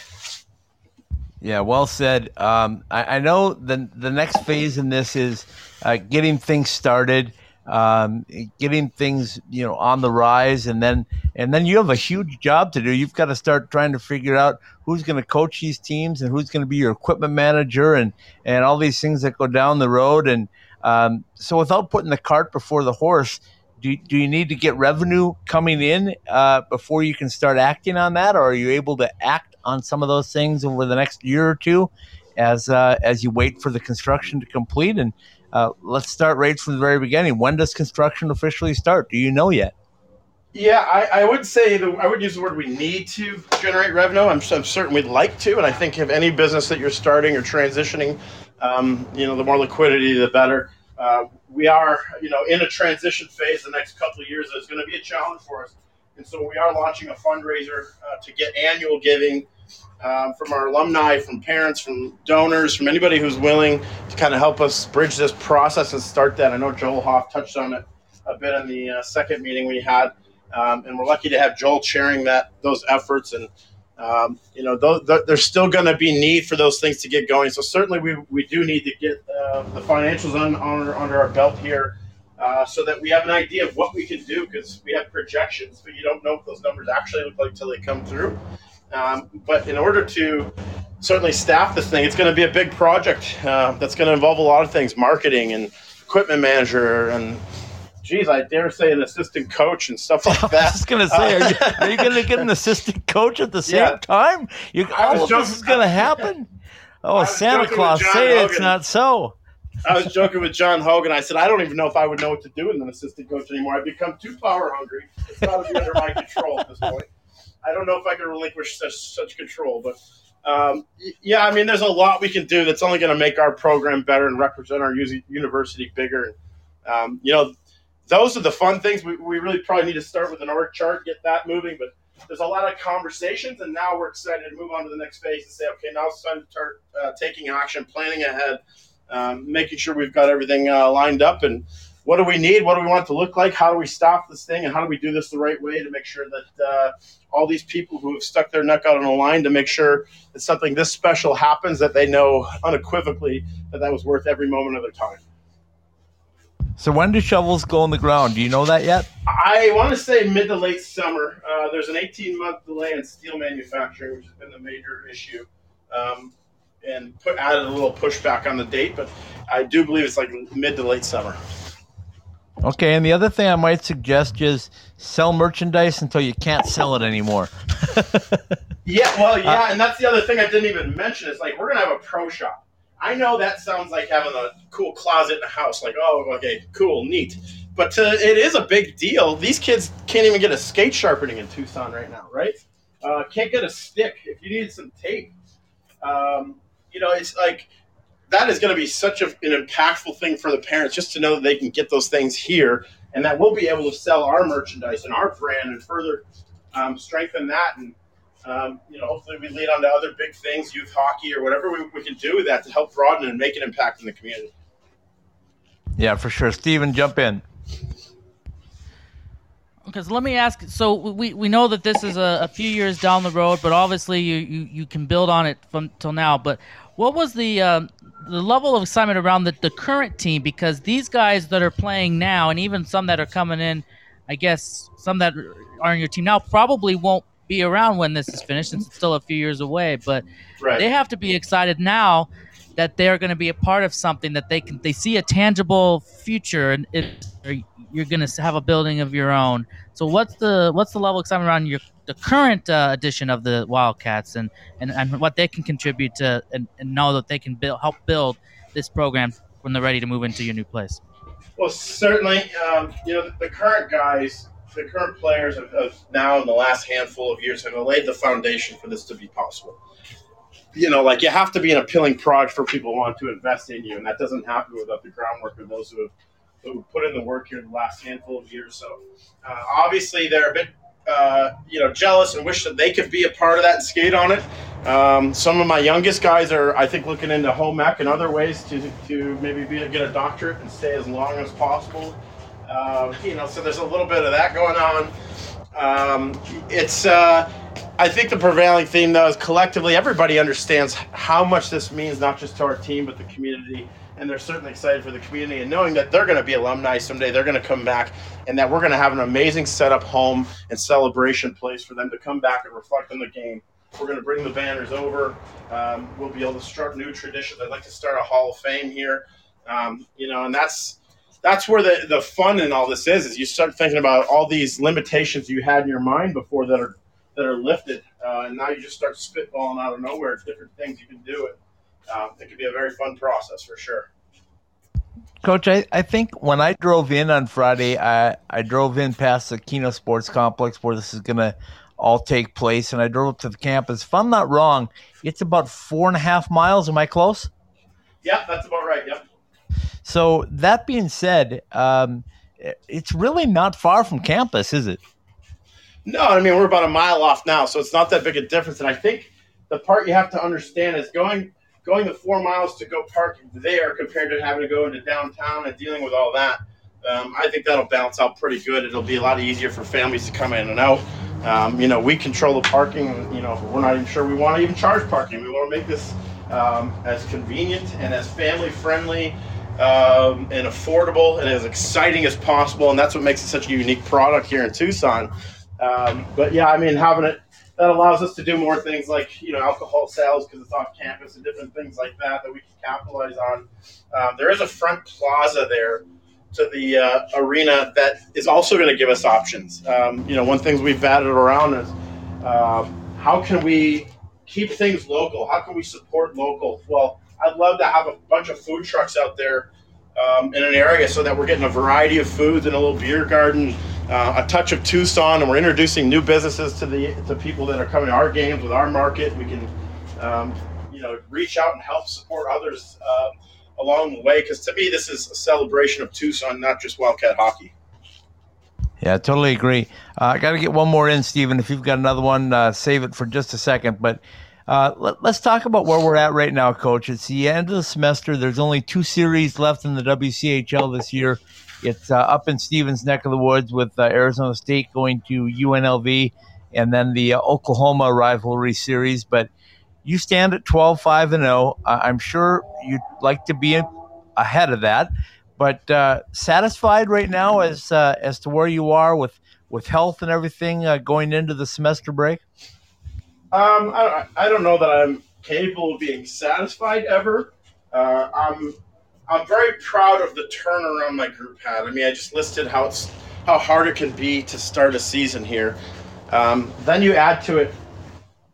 Yeah, well said. Um, I, I, know the the next phase in this is uh, getting things started um, getting things you know on the rise, and then and then you have a huge job to do. You've got to start trying to figure out who's going to coach these teams and who's going to be your equipment manager, and and all these things that go down the road. And um, so, without putting the cart before the horse, do, do you need to get revenue coming in uh, before you can start acting on that, or are you able to act on some of those things over the next year or two? as uh, as you wait for the construction to complete. And uh, let's start right from the very beginning. When does construction officially start? Do you know yet? Yeah, I, I would say the, I would use the word we need to generate revenue. I'm, I'm certain we'd like to, and I think if any business that you're starting or transitioning, um, you know, the more liquidity, the better. Uh, we are, you know, in a transition phase. The next couple of years is going to be a challenge for us, and so we are launching a fundraiser uh, to get annual giving um, from our alumni, from parents, from donors, from anybody who's willing to kind of help us bridge this process and start that. I know Joel Hoff touched on it a bit in the uh, second meeting we had. Um, and we're lucky to have Joel chairing that those efforts. And um, you know, th- th- there's still going to be need for those things to get going. So certainly, we, we do need to get uh, the financials on, on under our belt here, uh, so that we have an idea of what we can do. Because we have projections, but you don't know what those numbers actually look like till they come through. Um, but in order to certainly staff this thing, it's going to be a big project uh, that's going to involve a lot of things: marketing and equipment manager and geez, I dare say an assistant coach and stuff like that. I was going to say, are you, are you going to get an assistant coach at the same yeah. time? You, all of this is going to happen? Oh, Santa Claus, say Hogan. it's not so. I was joking with John Hogan. I said, I don't even know if I would know what to do with an assistant coach anymore. I've become too power hungry. It's be under my control at this point. I don't know if I can relinquish such, such control, but um, yeah, I mean, there's a lot we can do that's only going to make our program better and represent our university bigger. Um, you know, those are the fun things. We, we really probably need to start with an org chart, get that moving. But there's a lot of conversations, and now we're excited to move on to the next phase and say, okay, now it's time to start uh, taking action, planning ahead, um, making sure we've got everything uh, lined up, and what do we need? What do we want it to look like? How do we stop this thing? And how do we do this the right way to make sure that uh, all these people who have stuck their neck out on a line to make sure that something this special happens, that they know unequivocally that that was worth every moment of their time. So when do shovels go in the ground? Do you know that yet? I want to say mid to late summer. Uh, there's an 18 month delay in steel manufacturing, which has been the major issue, um, and put added a little pushback on the date. But I do believe it's like mid to late summer. Okay, and the other thing I might suggest is sell merchandise until you can't sell it anymore. yeah, well, yeah, and that's the other thing I didn't even mention. It's like we're gonna have a pro shop. I know that sounds like having a cool closet in a house. Like, oh, okay, cool, neat. But to, it is a big deal. These kids can't even get a skate sharpening in Tucson right now, right? Uh, can't get a stick. If you need some tape, um, you know, it's like that is going to be such a, an impactful thing for the parents just to know that they can get those things here and that we'll be able to sell our merchandise and our brand and further um, strengthen that and um, you know, hopefully we lead on to other big things, youth hockey or whatever we, we can do with that to help broaden and make an impact in the community. Yeah, for sure. Stephen, jump in. Because let me ask. So we, we know that this is a, a, few years down the road, but obviously you, you, you can build on it from till now. But what was the um, the level of excitement around the, the current team? Because these guys that are playing now, and even some that are coming in, I guess some that are in your team now probably won't be around when this is finished since it's still a few years away. But right. they have to be excited now that they're going to be a part of something that they can they see a tangible future and it, you're going to have a building of your own. So what's the what's the level of excitement around your the current uh, edition of the Wildcats and, and, and what they can contribute to and, and know that they can build help build this program when they're ready to move into your new place. Well, certainly, um, you know the, the current guys the current players have, now in the last handful of years have laid the foundation for this to be possible. You know, like you have to be an appealing product for people who want to invest in you, and that doesn't happen without the groundwork of those who have, who put in the work here in the last handful of years. So, uh, obviously, they're a bit uh, you know, jealous and wish that they could be a part of that and skate on it. Um, some of my youngest guys are, I think, looking into home ec and other ways to, to maybe be, get a doctorate and stay as long as possible. Uh, you know, so there's a little bit of that going on. Um, it's, uh, I think the prevailing theme though is collectively everybody understands how much this means not just to our team but the community, and they're certainly excited for the community and knowing that they're going to be alumni someday, they're going to come back, and that we're going to have an amazing setup home and celebration place for them to come back and reflect on the game. We're going to bring the banners over. Um, we'll be able to start new traditions. I'd like to start a Hall of Fame here, um, you know, and that's that's where the, the fun in all this is is you start thinking about all these limitations you had in your mind before that are that are lifted uh, and now you just start spitballing out of nowhere different things you can do it uh, it could be a very fun process for sure. Coach, I, I think when I drove in on Friday, I, I drove in past the Kino Sports Complex where this is going to all take place, and I drove up to the campus. If I'm not wrong, it's about four and a half miles. Am I close? Yeah, that's about right. Yep. So that being said, um, it's really not far from campus, is it? No, I mean we're about a mile off now, so it's not that big a difference. And I think the part you have to understand is going going the four miles to go park there compared to having to go into downtown and dealing with all that. Um, I think that'll balance out pretty good. It'll be a lot easier for families to come in and out. Um, you know, we control the parking. You know, we're not even sure we want to even charge parking. We want to make this um, as convenient and as family friendly um, and affordable and as exciting as possible. And that's what makes it such a unique product here in Tucson. Um, but yeah, I mean, having it that allows us to do more things like you know alcohol sales because it's off campus and different things like that that we can capitalize on. Um, there is a front plaza there to the uh, arena that is also going to give us options. Um, you know, one thing we've batted around is uh, how can we keep things local? How can we support local? Well, I'd love to have a bunch of food trucks out there um, in an area so that we're getting a variety of foods and a little beer garden uh, a touch of Tucson, and we're introducing new businesses to the to people that are coming to our games with our market. We can, um, you know, reach out and help support others uh, along the way. Because to me, this is a celebration of Tucson, not just Wildcat hockey. Yeah, I totally agree. Uh, I got to get one more in, Stephen. If you've got another one, uh, save it for just a second. But uh, let, us talk about where we're at right now, Coach. It's the end of the semester. There's only two series left in the WCHL this year. It's uh, up in Stephen's neck of the woods with uh, Arizona State going to UNLV and then the uh, Oklahoma rivalry series. But you stand at 12 5 and 0. I'm sure you'd like to be ahead of that. But uh, satisfied right now as as to where you are with, with health and everything going into the semester break? Um, I, I don't know that I'm capable of being satisfied ever. I'm I'm very proud of the turnaround my group had. I mean, I just listed how it's how hard it can be to start a season here. Um, then you add to it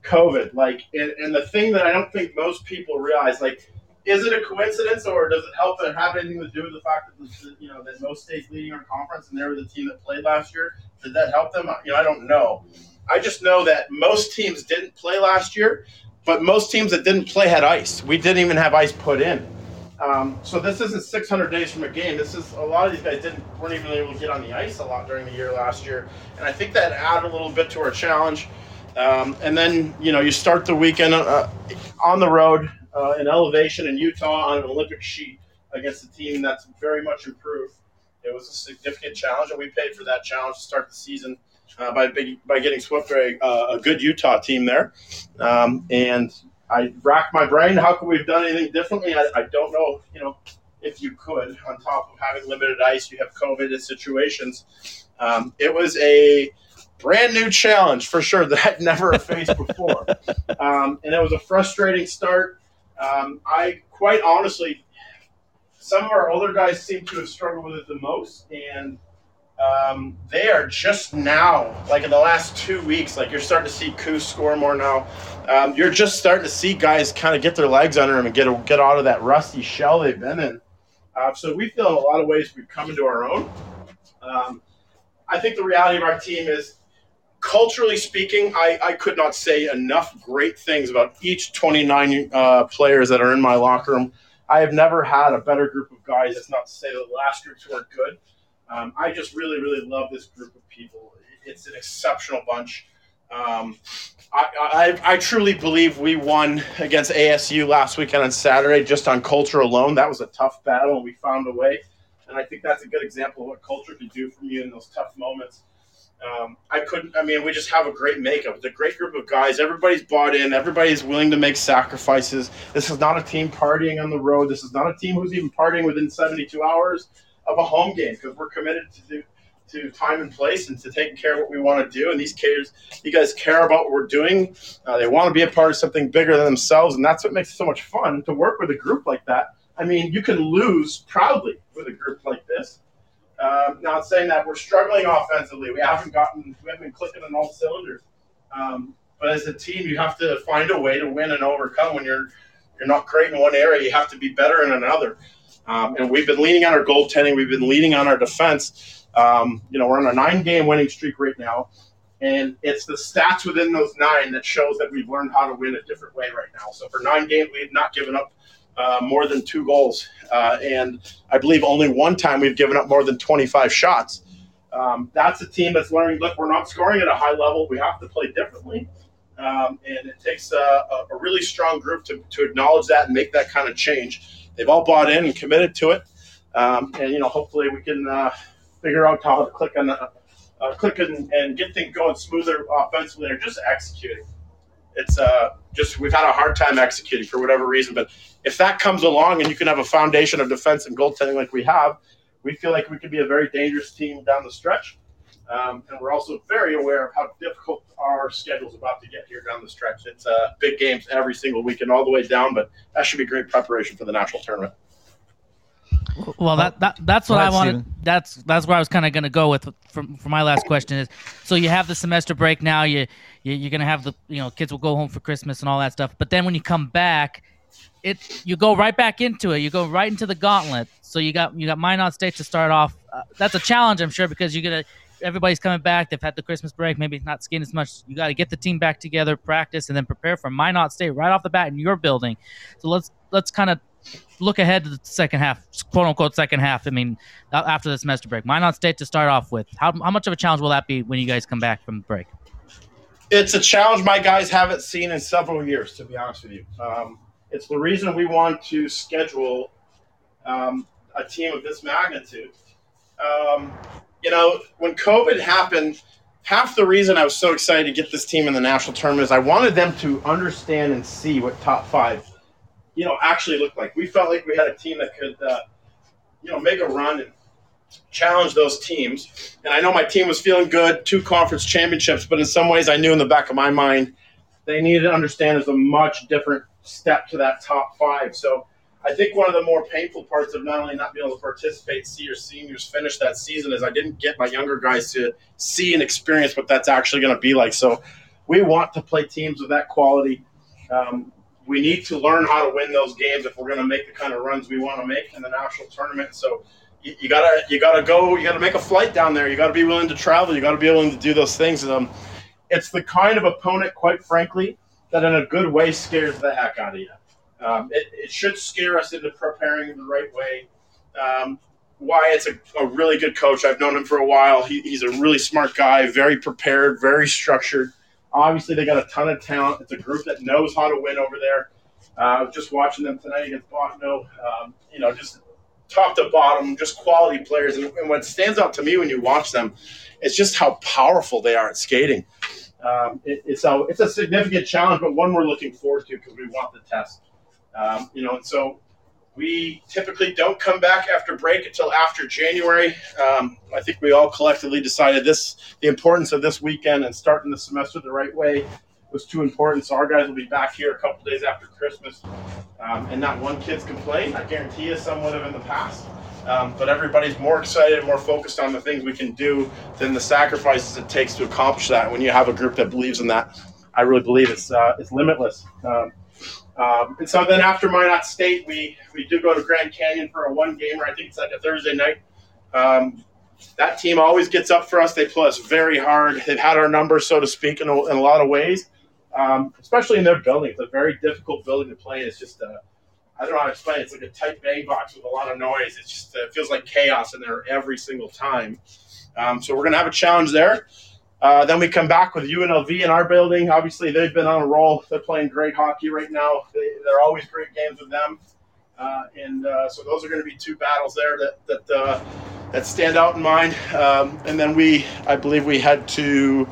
COVID, like, and, and, the thing that I don't think most people realize, like, is it a coincidence or does it help It have anything to do with the fact that you know that most states leading our conference and they were the team that played last year? Did that help them? You know, I don't know. I just know that most teams didn't play last year, but most teams that didn't play had ice. We didn't even have ice put in. Um, so this isn't 600 days from a game. This is a lot of these guys didn't weren't even able to get on the ice a lot during the year last year, and I think that added a little bit to our challenge. Um, and then you know you start the weekend uh, on the road uh, in elevation in Utah on an Olympic sheet against a team that's very much improved. It was a significant challenge, and we paid for that challenge to start the season uh, by big, by getting swept by a, uh, a good Utah team there. Um, and I racked my brain. How could we have done anything differently? I, I don't know. You know, if you could, on top of having limited ice, you have COVID situations. Um, it was a brand new challenge for sure that I'd never faced before, um, and it was a frustrating start. Um, I quite honestly, some of our older guys seem to have struggled with it the most, and um, they are just now, like in the last two weeks, like you're starting to see Coos score more now. Um, you're just starting to see guys kind of get their legs under them and get get out of that rusty shell they've been in. Uh, so we feel in a lot of ways we've come into our own. Um, I think the reality of our team is, culturally speaking, I, I could not say enough great things about each 29 uh, players that are in my locker room. I have never had a better group of guys. That's not to say the last groups weren't good. Um, I just really, really love this group of people. It's an exceptional bunch. Um, I, I, I, truly believe we won against ASU last weekend on Saturday just on culture alone. That was a tough battle, and we found a way. And I think that's a good example of what culture can do for you in those tough moments. Um, I couldn't. I mean, we just have a great makeup. It's a great group of guys. Everybody's bought in. Everybody's willing to make sacrifices. This is not a team partying on the road. This is not a team who's even partying within 72 hours of a home game because we're committed to do, to time and place and to taking care of what we want to do. And these kids, you guys care about what we're doing. Uh, they want to be a part of something bigger than themselves, and that's what makes it so much fun to work with a group like that. I mean, you can lose proudly with a group like this. Um, not saying that we're struggling offensively. We haven't gotten, we haven't been clicking on all cylinders. Um, but as a team, you have to find a way to win and overcome when you're you're not great in one area, you have to be better in another. Um, and we've been leaning on our goaltending. We've been leaning on our defense. Um, you know, we're on a nine-game winning streak right now, and it's the stats within those nine that shows that we've learned how to win a different way right now. So for nine games, we've not given up uh, more than two goals, uh, and I believe only one time we've given up more than 25 shots. Um, that's a team that's learning. Look, we're not scoring at a high level. We have to play differently. Um, and it takes a, a, really strong group to, to acknowledge that and make that kind of change. They've all bought in and committed to it, um, and you know hopefully we can uh, figure out how to click on the, uh, click and, and, get things going smoother offensively or just executing. It's uh, just we've had a hard time executing for whatever reason, but if that comes along and you can have a foundation of defense and goaltending like we have, we feel like we could be a very dangerous team down the stretch. Um, and we're also very aware of how difficult our schedule is about to get here down the stretch. It's uh, big games every single weekend, all the way down, but that should be great preparation for the national tournament. Well, that, that that's what I wanted. Stephen. That's that's where I was kind of going to go with for, for my last question is. So you have the semester break now. You, you are going to have the you know kids will go home for Christmas and all that stuff. But then when you come back, it you go right back into it. You go right into the gauntlet. So you got you got Minot State to start off. Uh, that's a challenge, I'm sure, because you're gonna everybody's coming back. They've had the Christmas break, maybe not skiing as much. You got to get the team back together, practice, and then prepare for Minot State right off the bat in your building. So let's let's kind of look ahead to the second half, quote unquote second half. I mean, after the semester break, Minot State to start off with. How how much of a challenge will that be when you guys come back from the break? It's a challenge my guys haven't seen in several years, to be honest with you. Um, it's the reason we want to schedule um, a team of this magnitude. Um, you know, when COVID happened, half the reason I was so excited to get this team in the national tournament is I wanted them to understand and see what top five, you know, actually looked like. We felt like we had a team that could, uh, you know, make a run and challenge those teams. And I know my team was feeling good, two conference championships, but in some ways I knew in the back of my mind they needed to understand there's a much different step to that top five. So I think one of the more painful parts of not only not being able to participate, see your seniors finish that season, is I didn't get my younger guys to see and experience what that's actually going to be like. So we want to play teams of that quality. Um, we need to learn how to win those games if we're going to make the kind of runs we want to make in the national tournament. So you, gotta you gotta go. You gotta make a flight down there. You gotta be willing to travel. You gotta be willing to do those things. Um, it's the kind of opponent, quite frankly, that in a good way scares the heck out of you. Um, it, it, should scare us into preparing in the right way. Um, Wyatt's a, a, really good coach. I've known him for a while. He, he's a really smart guy, very prepared, very structured. Obviously, they got a ton of talent. It's a group that knows how to win over there. Uh, just watching them tonight against Bottineau, um, you know, just top to bottom, just quality players. And, and, what stands out to me when you watch them is just how powerful they are at skating. Um, it, it's, a, it's a significant challenge, but one we're looking forward to because we want the test. Um, you know, and so we typically don't come back after break until after January. Um, I think we all collectively decided this the importance of this weekend and starting the semester the right way was too important. So our guys will be back here a couple days after Christmas, um, and not one kid's complained. I guarantee you, some would have in the past. Um, but everybody's more excited, more focused on the things we can do than the sacrifices it takes to accomplish that. When you have a group that believes in that, I really believe it's uh, it's limitless. Um, um, and so then after Minot State, we, we do go to Grand Canyon for a one gamer. I think it's like a Thursday night. Um, that team always gets up for us. They play us very hard. They've had our number, so to speak, in a, in a lot of ways, um, especially in their building. It's a very difficult building to play. It's just, a, I don't know how to explain it. It's like a tight bang box with a lot of noise. It just uh, feels like chaos in there every single time. Um, so we're going to have a challenge there. Uh, then we come back with UNLV in our building. Obviously, they've been on a roll. They're playing great hockey right now. They, are always great games with them. Uh, and uh, so those are going to be two battles there that that, uh, that stand out in mind. Um, and then we, I believe, we head to.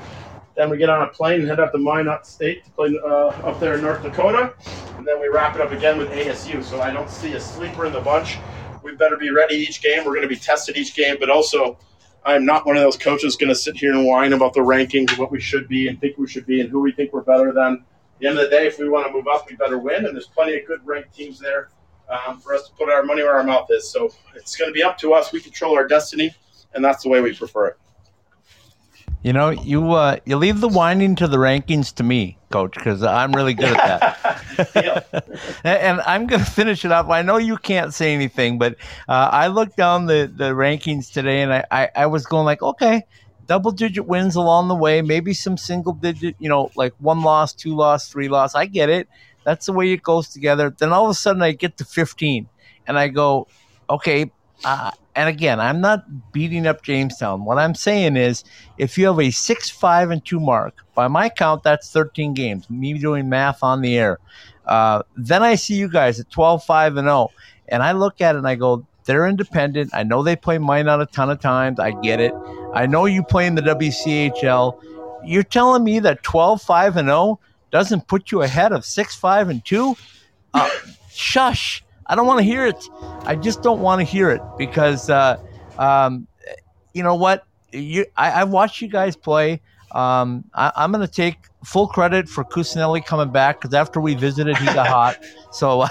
Then we get on a plane and head up to Minot State to play uh, up there in North Dakota, and then we wrap it up again with ASU. So I don't see a sleeper in the bunch. We better be ready each game. We're going to be tested each game, but also I'm not one of those coaches going to sit here and whine about the rankings of what we should be and think we should be and who we think we're better than. At the end of the day, if we want to move up, we better win. And there's plenty of good ranked teams there um, for us to put our money where our mouth is. So it's going to be up to us. We control our destiny, and that's the way we prefer it. You know, you uh, you leave the whining to the rankings to me. Coach, because I'm really good at that. and, and I'm going to finish it up. I know you can't say anything, but uh, I looked down the, the rankings today and I, I, I was going like, okay, double digit wins along the way, maybe some single digit, you know, like one loss, two loss, three loss. I get it. That's the way it goes together. Then all of a sudden I get to 15 and I go, okay, uh, and again, I'm not beating up Jamestown. What I'm saying is, if you have a six, five, and two mark, by my count, that's 13 games. Me doing math on the air. Uh, then I see you guys at 12, 5, and 0, and I look at it and I go, they're independent. I know they play Minot a ton of times. I get it. I know you play in the WCHL. You're telling me that 12, 5, and 0 doesn't put you ahead of 6, 5, and 2? Uh, shush. I don't want to hear it. I just don't want to hear it because, uh, um, you know what? You, I, have watched you guys play. Um, I, am going to take full credit for Cusinelli coming back because after we visited, he got hot. So,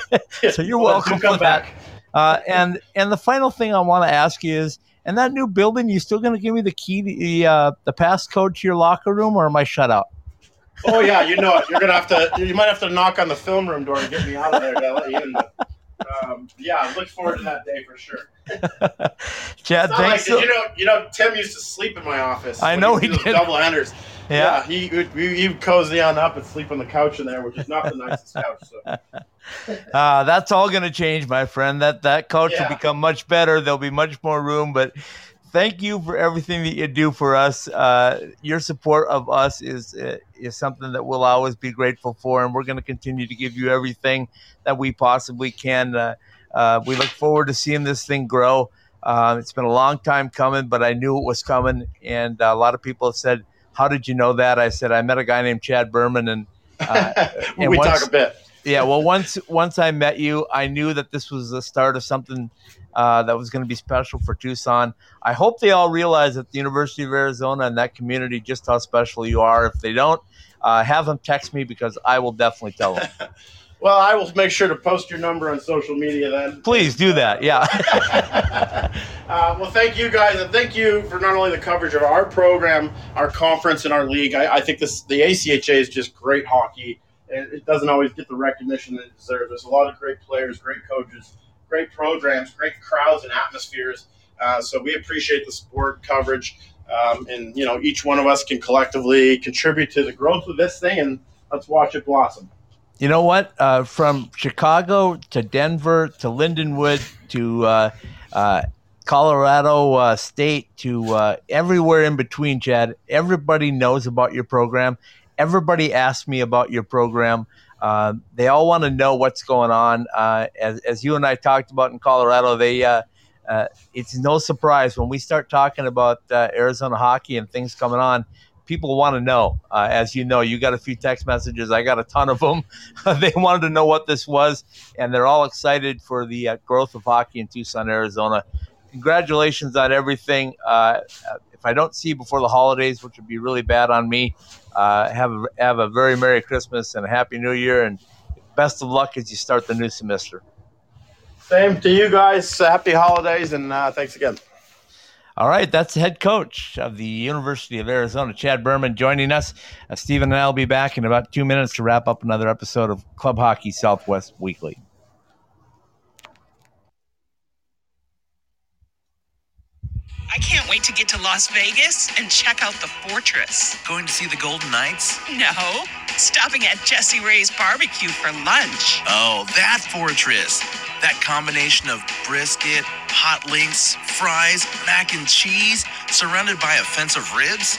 so you're welcome for that. Uh, and and the final thing I want to ask you is, in that new building, you still going to give me the key, the uh, the passcode to your locker room, or am I shut out? Oh yeah, you know it. You're gonna have to. You might have to knock on the film room door to get me out of there to let you in. Um, yeah, I look forward to that day for sure. Chad, thanks. Like, so- you know, you know, Tim used to sleep in my office. I know he, he did. Double enders. Yeah, yeah he would he would cozy on up and sleep on the couch in there, which is not the nicest couch. So. uh, that's all going to change, my friend. That that couch yeah. will become much better. There'll be much more room, but thank you for everything that you do for us. Uh, your support of us is uh, is something that we'll always be grateful for, and we're going to continue to give you everything that we possibly can. Uh, uh, we look forward to seeing this thing grow. Uh, it's been a long time coming, but I knew it was coming, and a lot of people have said, "How did you know that?" I said, "I met a guy named Chad Berman, and, uh, and we once, talk a bit." yeah, well, once once I met you, I knew that this was the start of something uh, that was going to be special for Tucson. I hope they all realize at the University of Arizona and that community just how special you are. If they don't, uh, have them text me because I will definitely tell them. well, I will make sure to post your number on social media then. Please do that. Yeah. uh, well, thank you guys, and thank you for not only the coverage of our program, our conference, and our league. I, I think this the ACHA is just great hockey. and It doesn't always get the recognition that it deserves. There's a lot of great players, great coaches great programs, great crowds and atmospheres. Uh, so we appreciate the support coverage, um, and you know each one of us can collectively contribute to the growth of this thing, and let's watch it blossom. You know what? Uh, from Chicago to Denver to Lindenwood to uh, uh Colorado uh, State to uh, everywhere in between, Chad. Everybody knows about your program. Everybody asks me about your program. Uh, they all want to know what's going on. Uh, as, as you and I talked about in Colorado, they uh, uh it's no surprise when we start talking about uh, Arizona hockey and things coming on. People want to know. as you know, you got a few text messages. I got a ton of them. they wanted to know what this was, and they're all excited for the growth of hockey in Tucson, Arizona. Congratulations on everything. if I don't see you before the holidays, which would be really bad on me, uh, have a, have a very merry Christmas and a happy New Year, and best of luck as you start the new semester. Same to you guys. Happy holidays, and uh, thanks again. All right, that's the head coach of the University of Arizona, Chad Berman, joining us. Uh, Stephen and I will be back in about two minutes to wrap up another episode of Club Hockey Southwest Weekly. I can't wait to get to Las Vegas and check out the fortress. Going to see the Golden Knights? No, stopping at Jessie Rae's barbecue for lunch. Oh, that fortress. That combination of brisket, hot links, fries, mac and cheese, surrounded by a fence of ribs?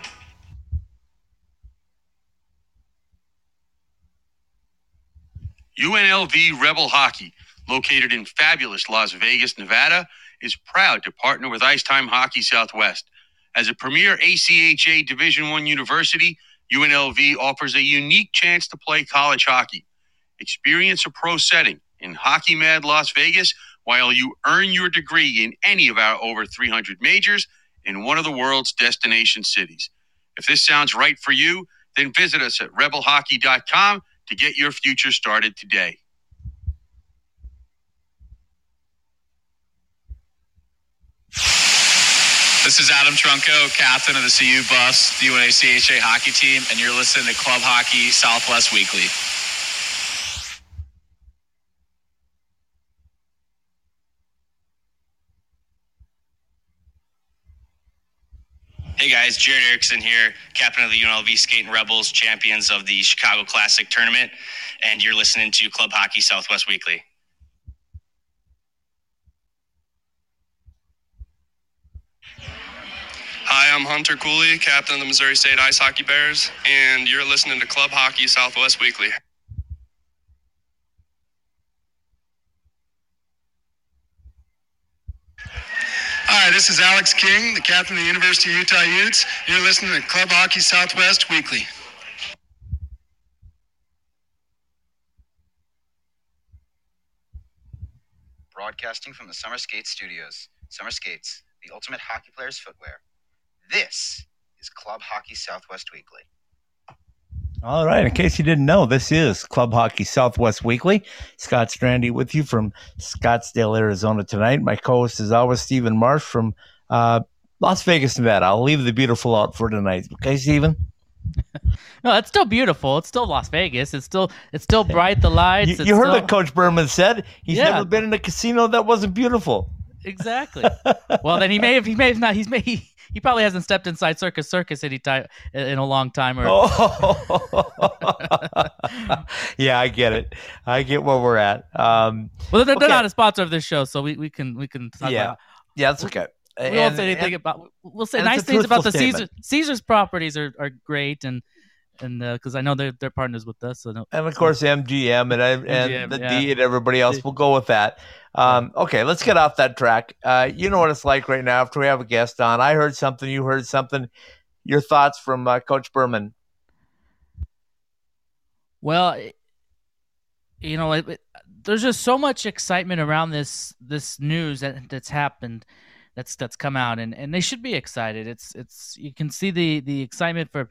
UNLV Rebel Hockey, located in fabulous Las Vegas, Nevada, is proud to partner with Icetime Hockey Southwest. As a premier ACHA Division One university, UNLV offers a unique chance to play college hockey. Experience a pro setting in Hockey Mad Las Vegas while you earn your degree in any of our over 300 majors in one of the world's destination cities. If this sounds right for you, then visit us at rebelhockey.com to get your future started today. This is Adam Trunco, captain of the CU Buffs, the UNACHA hockey team, and you're listening to Club Hockey Southwest Weekly. Hey guys, Jared Erickson here, captain of the UNLV Skating Rebels, champions of the Chicago Classic tournament, and you're listening to Club Hockey Southwest Weekly. Hi, I'm Hunter Cooley, captain of the Missouri State Ice Hockey Bears, and you're listening to Club Hockey Southwest Weekly. Hi, this is Alex King, the captain of the University of Utah Utes. You're listening to Club Hockey Southwest Weekly. Broadcasting from the Summer Skates Studios. Summer Skates, the ultimate hockey player's footwear. This is Club Hockey Southwest Weekly. All right. In case you didn't know, this is Club Hockey Southwest Weekly. Scott Strandy with you from Scottsdale, Arizona tonight. My co-host is always Stephen Marsh from uh, Las Vegas, Nevada. I'll leave the beautiful out for tonight. Okay, Stephen? No, it's still beautiful. It's still Las Vegas. It's still it's still bright. The lights. You, you heard still- what Coach Berman said. He's Yeah. never been in a casino that wasn't beautiful. Exactly. well, then he may have. He may have not. He's may. He, he probably hasn't stepped inside Circus Circus any time in a long time. Or Oh. yeah, I get it. I get where we're at. Um, well, they're, they're not a sponsor of this show, so we, we can we can talk yeah, about. yeah, that's okay. We won't say anything and- about. We'll say nice things about the truthful Caesar. Caesar's properties are, are great and and because I know they're they're partners with us. So no, and of course MGM and I- and MGM, the yeah. D and everybody else. We'll go with that. Um, okay, let's get off that track. Uh, you know what it's like right now after we have a guest on. I heard something. You heard something. Your thoughts from uh, Coach Berman? Well, you know, it, it- there's just so much excitement around this this news that that's happened, that's that's come out, and, and they should be excited. It's it's you can see the the excitement for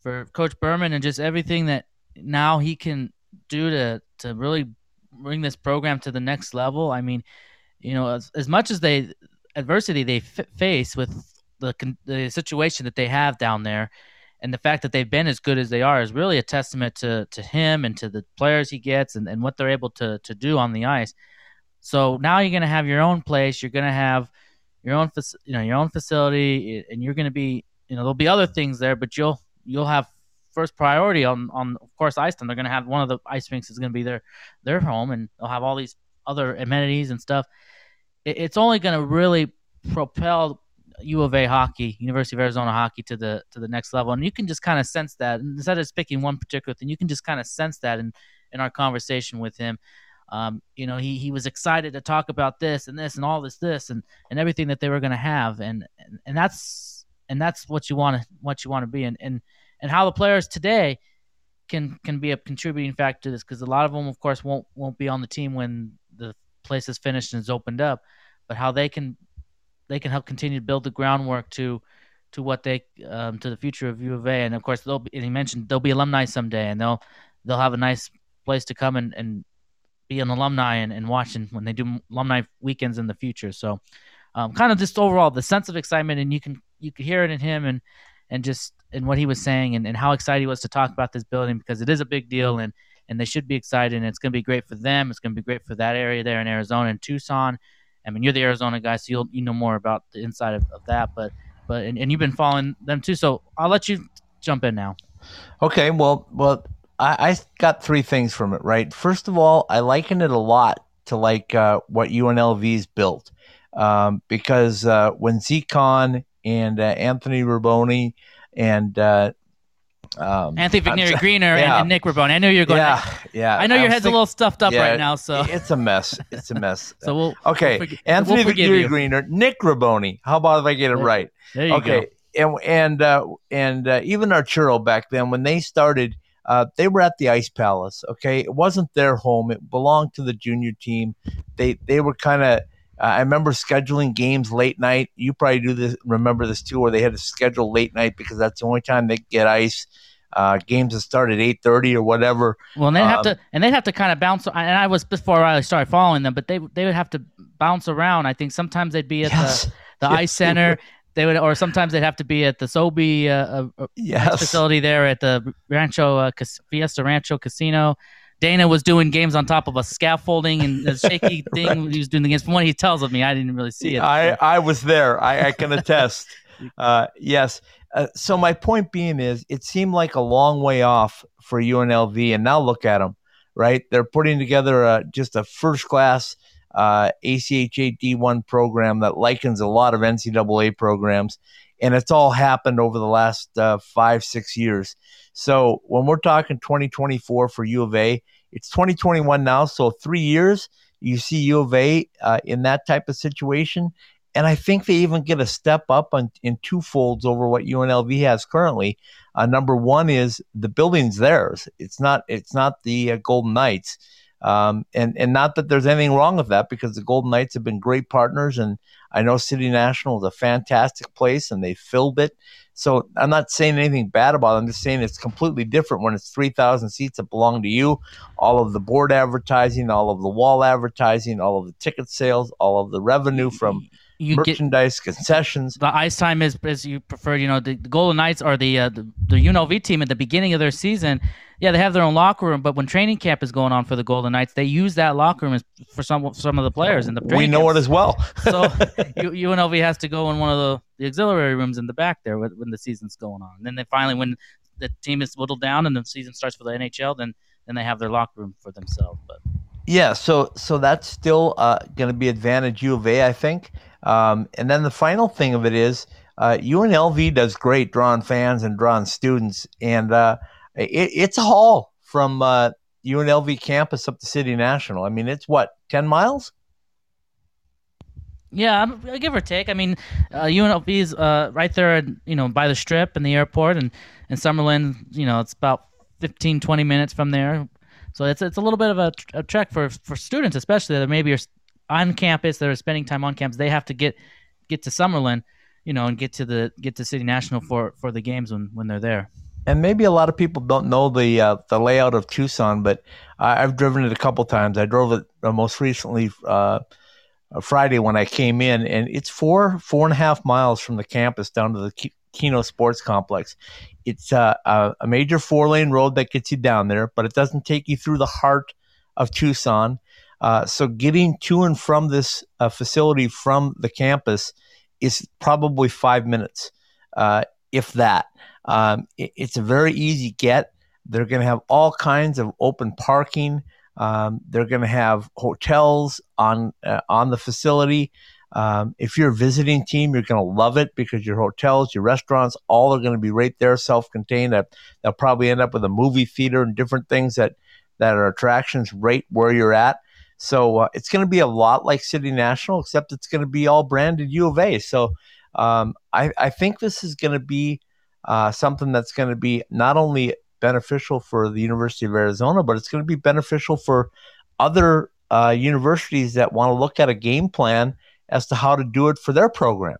for Coach Berman and just everything that now he can do to to really bring this program to the next level. I mean, you know, as, as much as they adversity they f- face with the the situation that they have down there, and the fact that they've been as good as they are is really a testament to to him and to the players he gets and, and what they're able to to do on the ice. So now you're going to have your own place. You're going to have your own you know your own facility, and you're going to be you know there'll be other things there, but you'll you'll have first priority on on of course ice time. They're going to have one of the ice rinks is going to be their their home, and they'll have all these other amenities and stuff. It, it's only going to really propel U of A hockey, University of Arizona hockey to the to the next level, and you can just kind of sense that. Instead of picking one particular thing, you can just kind of sense that in in our conversation with him. Um, you know, he he was excited to talk about this and this and all this this and and everything that they were going to have, and, and and that's and that's what you want to what you want to be, and and and how the players today can can be a contributing factor to this because a lot of them, of course, won't won't be on the team when the place is finished and is opened up, but how they can they can help continue to build the groundwork to to what they um, to the future of U of A. And of course, they'll be, and he mentioned they'll be alumni someday, and they'll they'll have a nice place to come and, and be an alumni and, and watching when they do alumni weekends in the future. So, um, kind of just overall the sense of excitement, and you can you could hear it in him and and just and what he was saying and, and how excited he was to talk about this building because it is a big deal and and they should be excited and it's going to be great for them. It's going to be great for that area there in Arizona and Tucson. I mean, you're the Arizona guy, so you'll you know more about the inside of, of that. But but and, and you've been following them too, so I'll let you jump in now. Okay, well, well, I, I got three things from it. Right, first of all, I liken it a lot to like uh, what UNLV's built, um, because uh, when Zcon and uh, Anthony Ruboni and uh, um, Anthony Vigneri Greener and, yeah. and Nick Rabone. I know you're going. Yeah, yeah. I know I your head's a little stuffed up yeah, right now, so it's a mess. It's a mess. so we'll okay, we'll forgi- Anthony we'll Vigneri. Greener, Nick Raboni. How about if I get it There- right? There you okay, go. and and uh, and uh, even Arturo back then when they started uh, they were at the Ice Palace. Okay, it wasn't their home; it belonged to the junior team. They they were kind of. Uh, I remember scheduling games late night. You probably do this. Remember this too, where they had to schedule late night because that's the only time they get ice. Uh, games that start at eight thirty or whatever. Well, and they'd have Um, to, and they'd have to kind of bounce. And I was before I started following them, but they they would have to bounce around. I think sometimes they'd be at Yes. the the Yes, ice center. They would, or sometimes they'd have to be at the Sobe uh, uh, uh, Yes. facility there at the Rancho uh, Fiesta Rancho Casino. Dana was doing games on top of a scaffolding and a shaky thing. He was doing the games. From what he tells of me, I didn't really see it. I, I was there. I, I can attest. uh, yes. Uh, so my point being is, it seemed like a long way off for UNLV, and now look at them. Right, they're putting together a, just a first class uh, ACHA D1 program that likens a lot of NCAA programs, and it's all happened over the last uh, five six years. So when we're talking 2024 for U of A, it's 2021 now. So three years, you see U of A uh, in that type of situation. And I think they even get a step up on, in two folds over what UNLV has currently. Uh, number one is the building's theirs. It's not. It's not the uh, Golden Knights. Um, and and not that there's anything wrong with that because the Golden Knights have been great partners, and I know City National is a fantastic place, and they filled it. So I'm not saying anything bad about it. I'm just saying it's completely different when it's 3,000 seats that belong to you. All of the board advertising, all of the wall advertising, all of the ticket sales, all of the revenue from You get- merchandise, concessions. the ice time is as you prefer. You know, the, the Golden Knights are the, uh, the the UNLV team at the beginning of their season. Yeah, they have their own locker room, but when training camp is going on for the Golden Knights, they use that locker room for some some of the players in the. We know camps. it as well. so UNLV has to go in one of the, the auxiliary rooms in the back there when, when the season's going on. And then they finally, when the team is whittled down and the season starts for the NHL, then then they have their locker room for themselves. But Yeah, so so that's still uh, going to be advantage U of A, I think. Um, and then the final thing of it is uh, UNLV does great drawing fans and drawing students, and uh, it, it's a haul from uh, UNLV campus up to City National. I mean, it's what ten miles. yeah, uh, give or take. I mean, uh, UNLV is uh, right there, you know, by the strip and the airport, and and Summerlin, you know, it's about 15, 20 minutes from there. So it's it's a little bit of a, a trek for for students, especially that maybe are on campus, that are spending time on campus. They have to get get to Summerlin, you know, and get to the get to City National for for the games when when they're there. and maybe a lot of people don't know the uh, the layout of Tucson, but I, I've driven it a couple times. I drove it uh, most recently uh, Friday when I came in, and it's four four and a half miles from the campus down to the Kino Sports Complex. It's uh, a major four lane road that gets you down there, but it doesn't take you through the heart of Tucson. Uh, so getting to and from this uh, facility from the campus is probably five minutes, uh, if that. Um, it- it's a very easy get. They're going to have all kinds of open parking. Um, they're going to have hotels on uh, on the facility. Um, if you're a visiting team, you're going to love it because your hotels, your restaurants, all are going to be right there, self-contained. They'll probably end up with a movie theater and different things that that are attractions right where you're at. So uh, it's going to be a lot like City National, except it's going to be all branded U of A. So um, I, I think this is going to be uh, something that's going to be not only beneficial for the University of Arizona, but it's going to be beneficial for other uh, universities that want to look at a game plan as to how to do it for their program.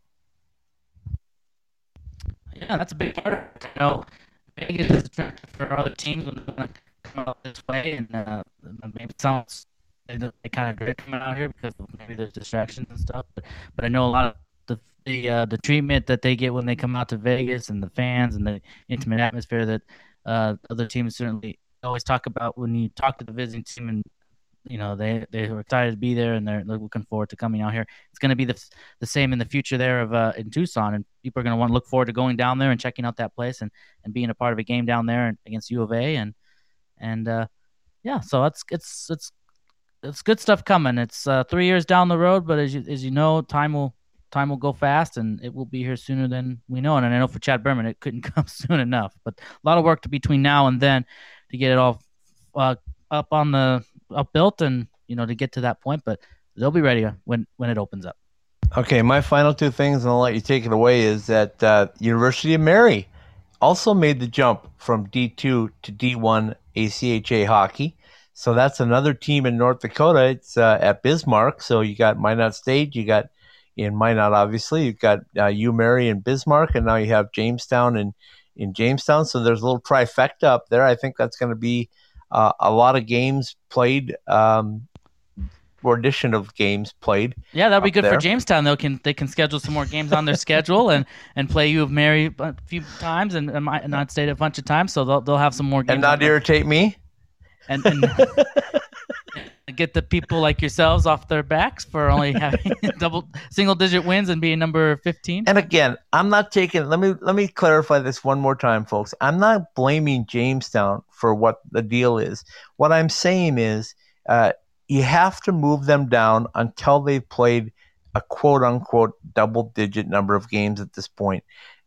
Yeah, that's a big part of it. You know, Vegas is attractive for other teams when they want to come out this way, and uh, maybe it sounds they, kind of dread coming out here because maybe there's distractions and stuff. But but I know a lot of the the uh, the treatment that they get when they come out to Vegas and the fans and the intimate atmosphere that uh, other teams certainly always talk about when you talk to the visiting team and you know they they were excited to be there and they're looking forward to coming out here. It's going to be the the same in the future there of uh, in Tucson, and people are going to want to look forward to going down there and checking out that place and, and being a part of a game down there and against U of A and and uh, yeah, so it's it's it's it's good stuff coming. It's uh, three years down the road, but as you as you know, time will time will go fast and it will be here sooner than we know. And I know for Chad Berman, it couldn't come soon enough. But a lot of work to between now and then to get it all uh, up on the up built and you know to get to that point. But they'll be ready when when it opens up. Okay, my final two things, and I'll let you take it away, is that uh, University of Mary also made the jump from D2 to D1 ACHA hockey. So that's another team in North Dakota. It's uh, at Bismarck. So you got Minot State, you got in Minot, obviously, you've got uh, U Mary and Bismarck, and now you have Jamestown and in Jamestown. So there's a little trifecta up there. I think that's going to be uh, a lot of games played um, or addition of games played. Yeah, that'll be good there. for Jamestown. They can they can schedule some more games on their schedule and and play U of Mary a few times and, and not stay a bunch of times, so they'll they'll have some more games. And not irritate me. And, and get the people like yourselves off their backs for only having double single digit wins and being number 15 And again, I'm not taking. Let me let me clarify this one more time, folks. I'm not blaming Jamestown for what the deal is. What I'm saying is, uh, you have to move them down until they've played a quote unquote double digit number of games at this point.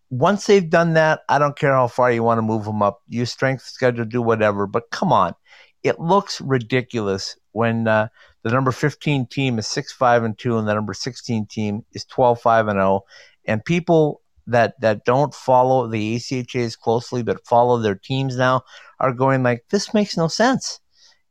Once they've done that, I don't care how far you want to move them up. Use strength schedule, do whatever. But come on, it looks ridiculous when uh, the number 15 team is 6 5 and 2 and the number 16 team is 12 5 and 0 and people that that don't follow the ACHAs closely but follow their teams now are going like this makes no sense.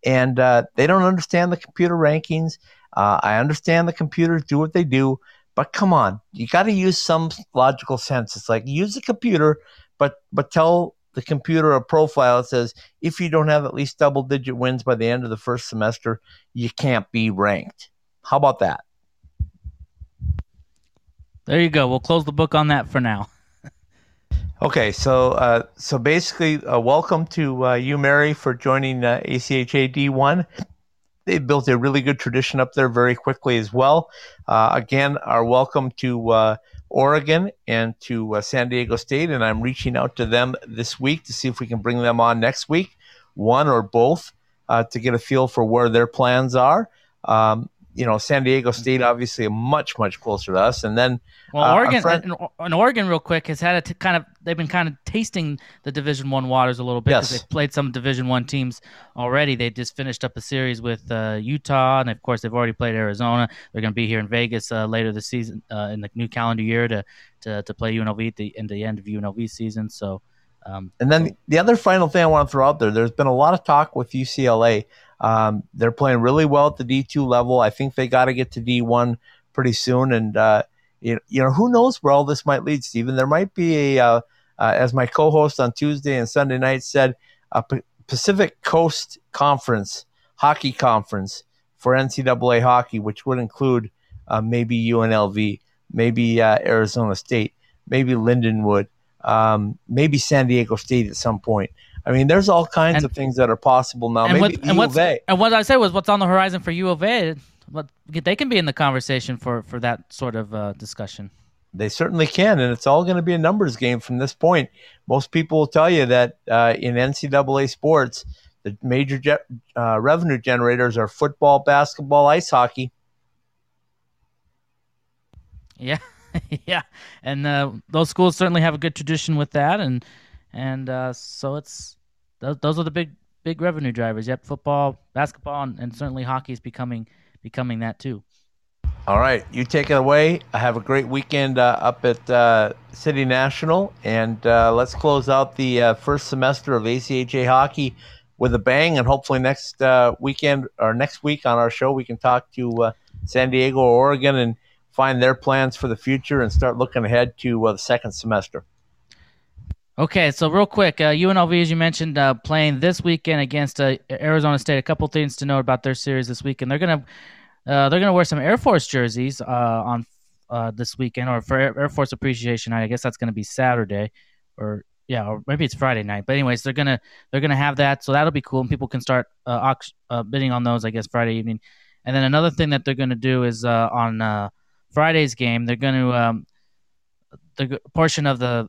And uh, they don't understand the computer rankings. Uh, I understand the computers do what they do but come on you got to use some logical sense. It's like use the computer but but tell the computer a profile that says if you don't have at least double digit wins by the end of the first semester you can't be ranked how about that there you go we'll close the book on that for now Okay, so uh, so basically, uh, welcome to uh, you, Mary, for joining uh, ACHA D1. They built a really good tradition up there very quickly as well. Uh, again, our welcome to uh, Oregon and to uh, San Diego State, and I'm reaching out to them this week to see if we can bring them on next week, one or both, uh, to get a feel for where their plans are. Um, you know, San Diego State obviously much much closer to us, and then well uh, oregon friend- and, and oregon real quick has had a t- kind of they've been kind of tasting the division one waters a little bit 'cause Yes. they've played some division one teams already they just finished up a series with uh, utah and of course they've already played arizona they're going to be here in vegas uh, later this season uh, in the new calendar year to to, to play unlv at the, in the end of unlv season so um, And then the other final thing I want to throw out there, there's been a lot of talk with UCLA. Um, they're playing really well at the D2 level. I think they got to get to D1 pretty soon. And, uh, you, you know, who knows where all this might lead, Stephen? There might be a, uh, uh, as my co host on Tuesday and Sunday night said, a P- Pacific Coast Conference, hockey conference for NCAA hockey, which would include uh, maybe UNLV, maybe uh, Arizona State, maybe Lindenwood, um, maybe San Diego State at some point. I mean, there's all kinds And- of things that are possible now. and, maybe what, and U what's of A. and what I said was what's on the horizon for U of A. What they can be in the conversation for for that sort of uh, discussion. They certainly can, and it's all going to be a numbers game from this point. Most people will tell you that uh, in NCAA sports, the major ge- uh, revenue generators are football, basketball, ice hockey. Yeah, yeah, and uh, those schools certainly have a good tradition with that, and and uh, so it's those, those are the big big revenue drivers. Yep, football, basketball, and, and certainly hockey is becoming becoming that too. All right, you take it away. Have a great weekend uh, up at uh, City National, and uh, let's close out the uh, first semester of ACHA hockey with a bang. And hopefully next uh, weekend or next week on our show, we can talk to uh, San Diego or Oregon and find their plans for the future and start looking ahead to the second semester. Okay, so real quick, uh, UNLV, as you mentioned, uh, playing this weekend against uh, Arizona State. A couple things to know about their series this weekend. They're gonna uh, they're gonna wear some Air Force jerseys uh, on uh, this weekend, or for Air, Force Appreciation Night. I guess that's gonna be Saturday, or yeah, or maybe it's Friday night. But anyways, they're gonna they're gonna have that, so that'll be cool, and people can start uh, bidding on those. I guess Friday evening, and then another thing that they're gonna do is on Friday's game, they're gonna um, the portion of the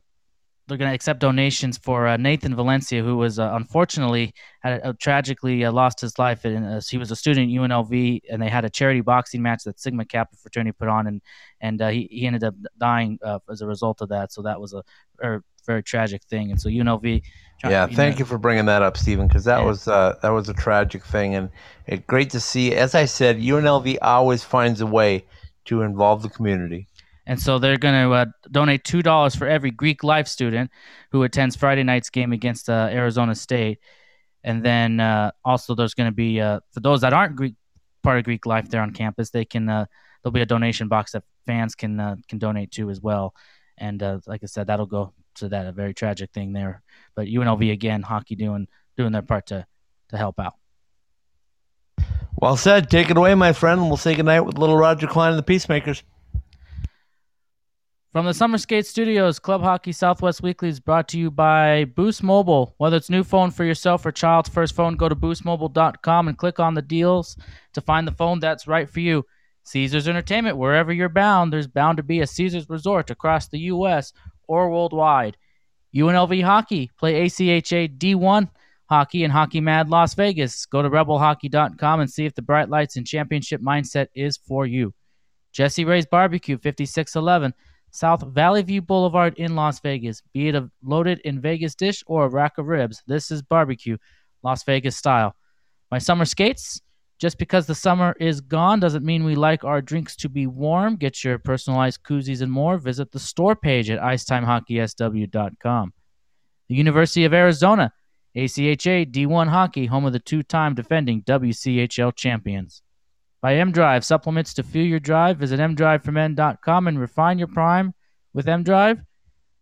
they're going to accept donations for uh, Nathan Valencia, who was uh, unfortunately had uh, tragically uh, lost his life. And uh, he was a student at UNLV, and they had a charity boxing match that Sigma Kappa fraternity put on, and and uh, he he ended up dying uh, as a result of that. So that was a, a very tragic thing. And so UNLV. Yeah, thank you for bringing that up, Stephen, because that Yeah. was uh, that was a tragic thing, and it, great to see. As I said, UNLV always finds a way to involve the community. And so they're going to uh, donate two dollars for every Greek life student who attends Friday night's game against uh, Arizona State. And then uh, also there's going to be uh, for those that aren't Greek part of Greek life there on campus, they can uh, there'll be a donation box that fans can uh, can donate to as well. And like I said, that'll go to that a very tragic thing there. But UNLV again, hockey doing doing their part to to help out. Well said. Take it away, my friend. We'll say goodnight with little Roger Klein and the Peacemakers. From the Summer Skate Studios, Club Hockey Southwest Weekly is brought to you by Boost Mobile. Whether it's new phone for yourself or child's first phone, go to boostmobile.com and click on the deals to find the phone that's right for you. Caesars Entertainment, wherever you're bound, there's bound to be a Caesars resort across the U.S. or worldwide. UNLV Hockey, play ACHA D1 Hockey and Hockey Mad Las Vegas. Go to rebelhockey.com and see if the bright lights and championship mindset is for you. Jessie Rae's Barbecue, 5611. South Valley View Boulevard in Las Vegas. Be it a loaded in Vegas dish or a rack of ribs, this is barbecue, Las Vegas style. My summer skates. Just because the summer is gone doesn't mean we like our drinks to be warm. Get your personalized koozies and more. Visit the store page at icetimehockey.sw.com. The University of Arizona, ACHA D1 Hockey, home of the two time defending WCHL champions. By mDrive, supplements to fuel your drive. Visit mdriveformen.com and refine your prime with mDrive.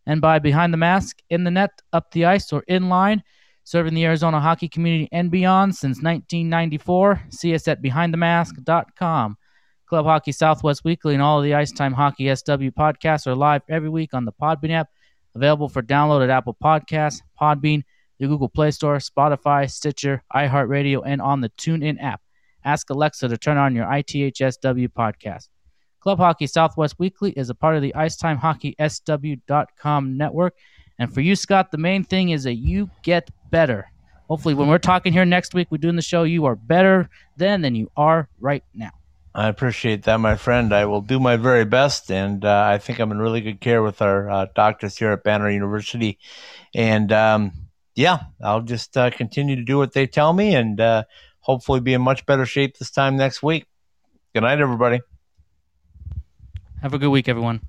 And by Behind the Mask, in the net, up the ice, or in line, serving the Arizona hockey community and beyond since 1994. See us at behindthemask.com. Club Hockey Southwest Weekly and all of the Ice Time Hockey SW podcasts are live every week on the Podbean app, available for download at Apple Podcasts, Podbean, the Google Play Store, Spotify, Stitcher, iHeartRadio, and on the TuneIn app. Ask Alexa to turn on your ITHSW podcast. Club Hockey Southwest Weekly is a part of the IcetimeHockeySW.com network. And for you, Scott, the main thing is that you get better. Hopefully, when we're talking here next week, we're doing the show, you are better then than you are right now. I appreciate that, my friend. I will do my very best, and uh, I think I'm in really good care with our uh, doctors here at Banner University. And um, yeah, I'll just uh, continue to do what they tell me, and uh, hopefully be in much better shape this time next week. Good night, everybody. Have a good week, everyone.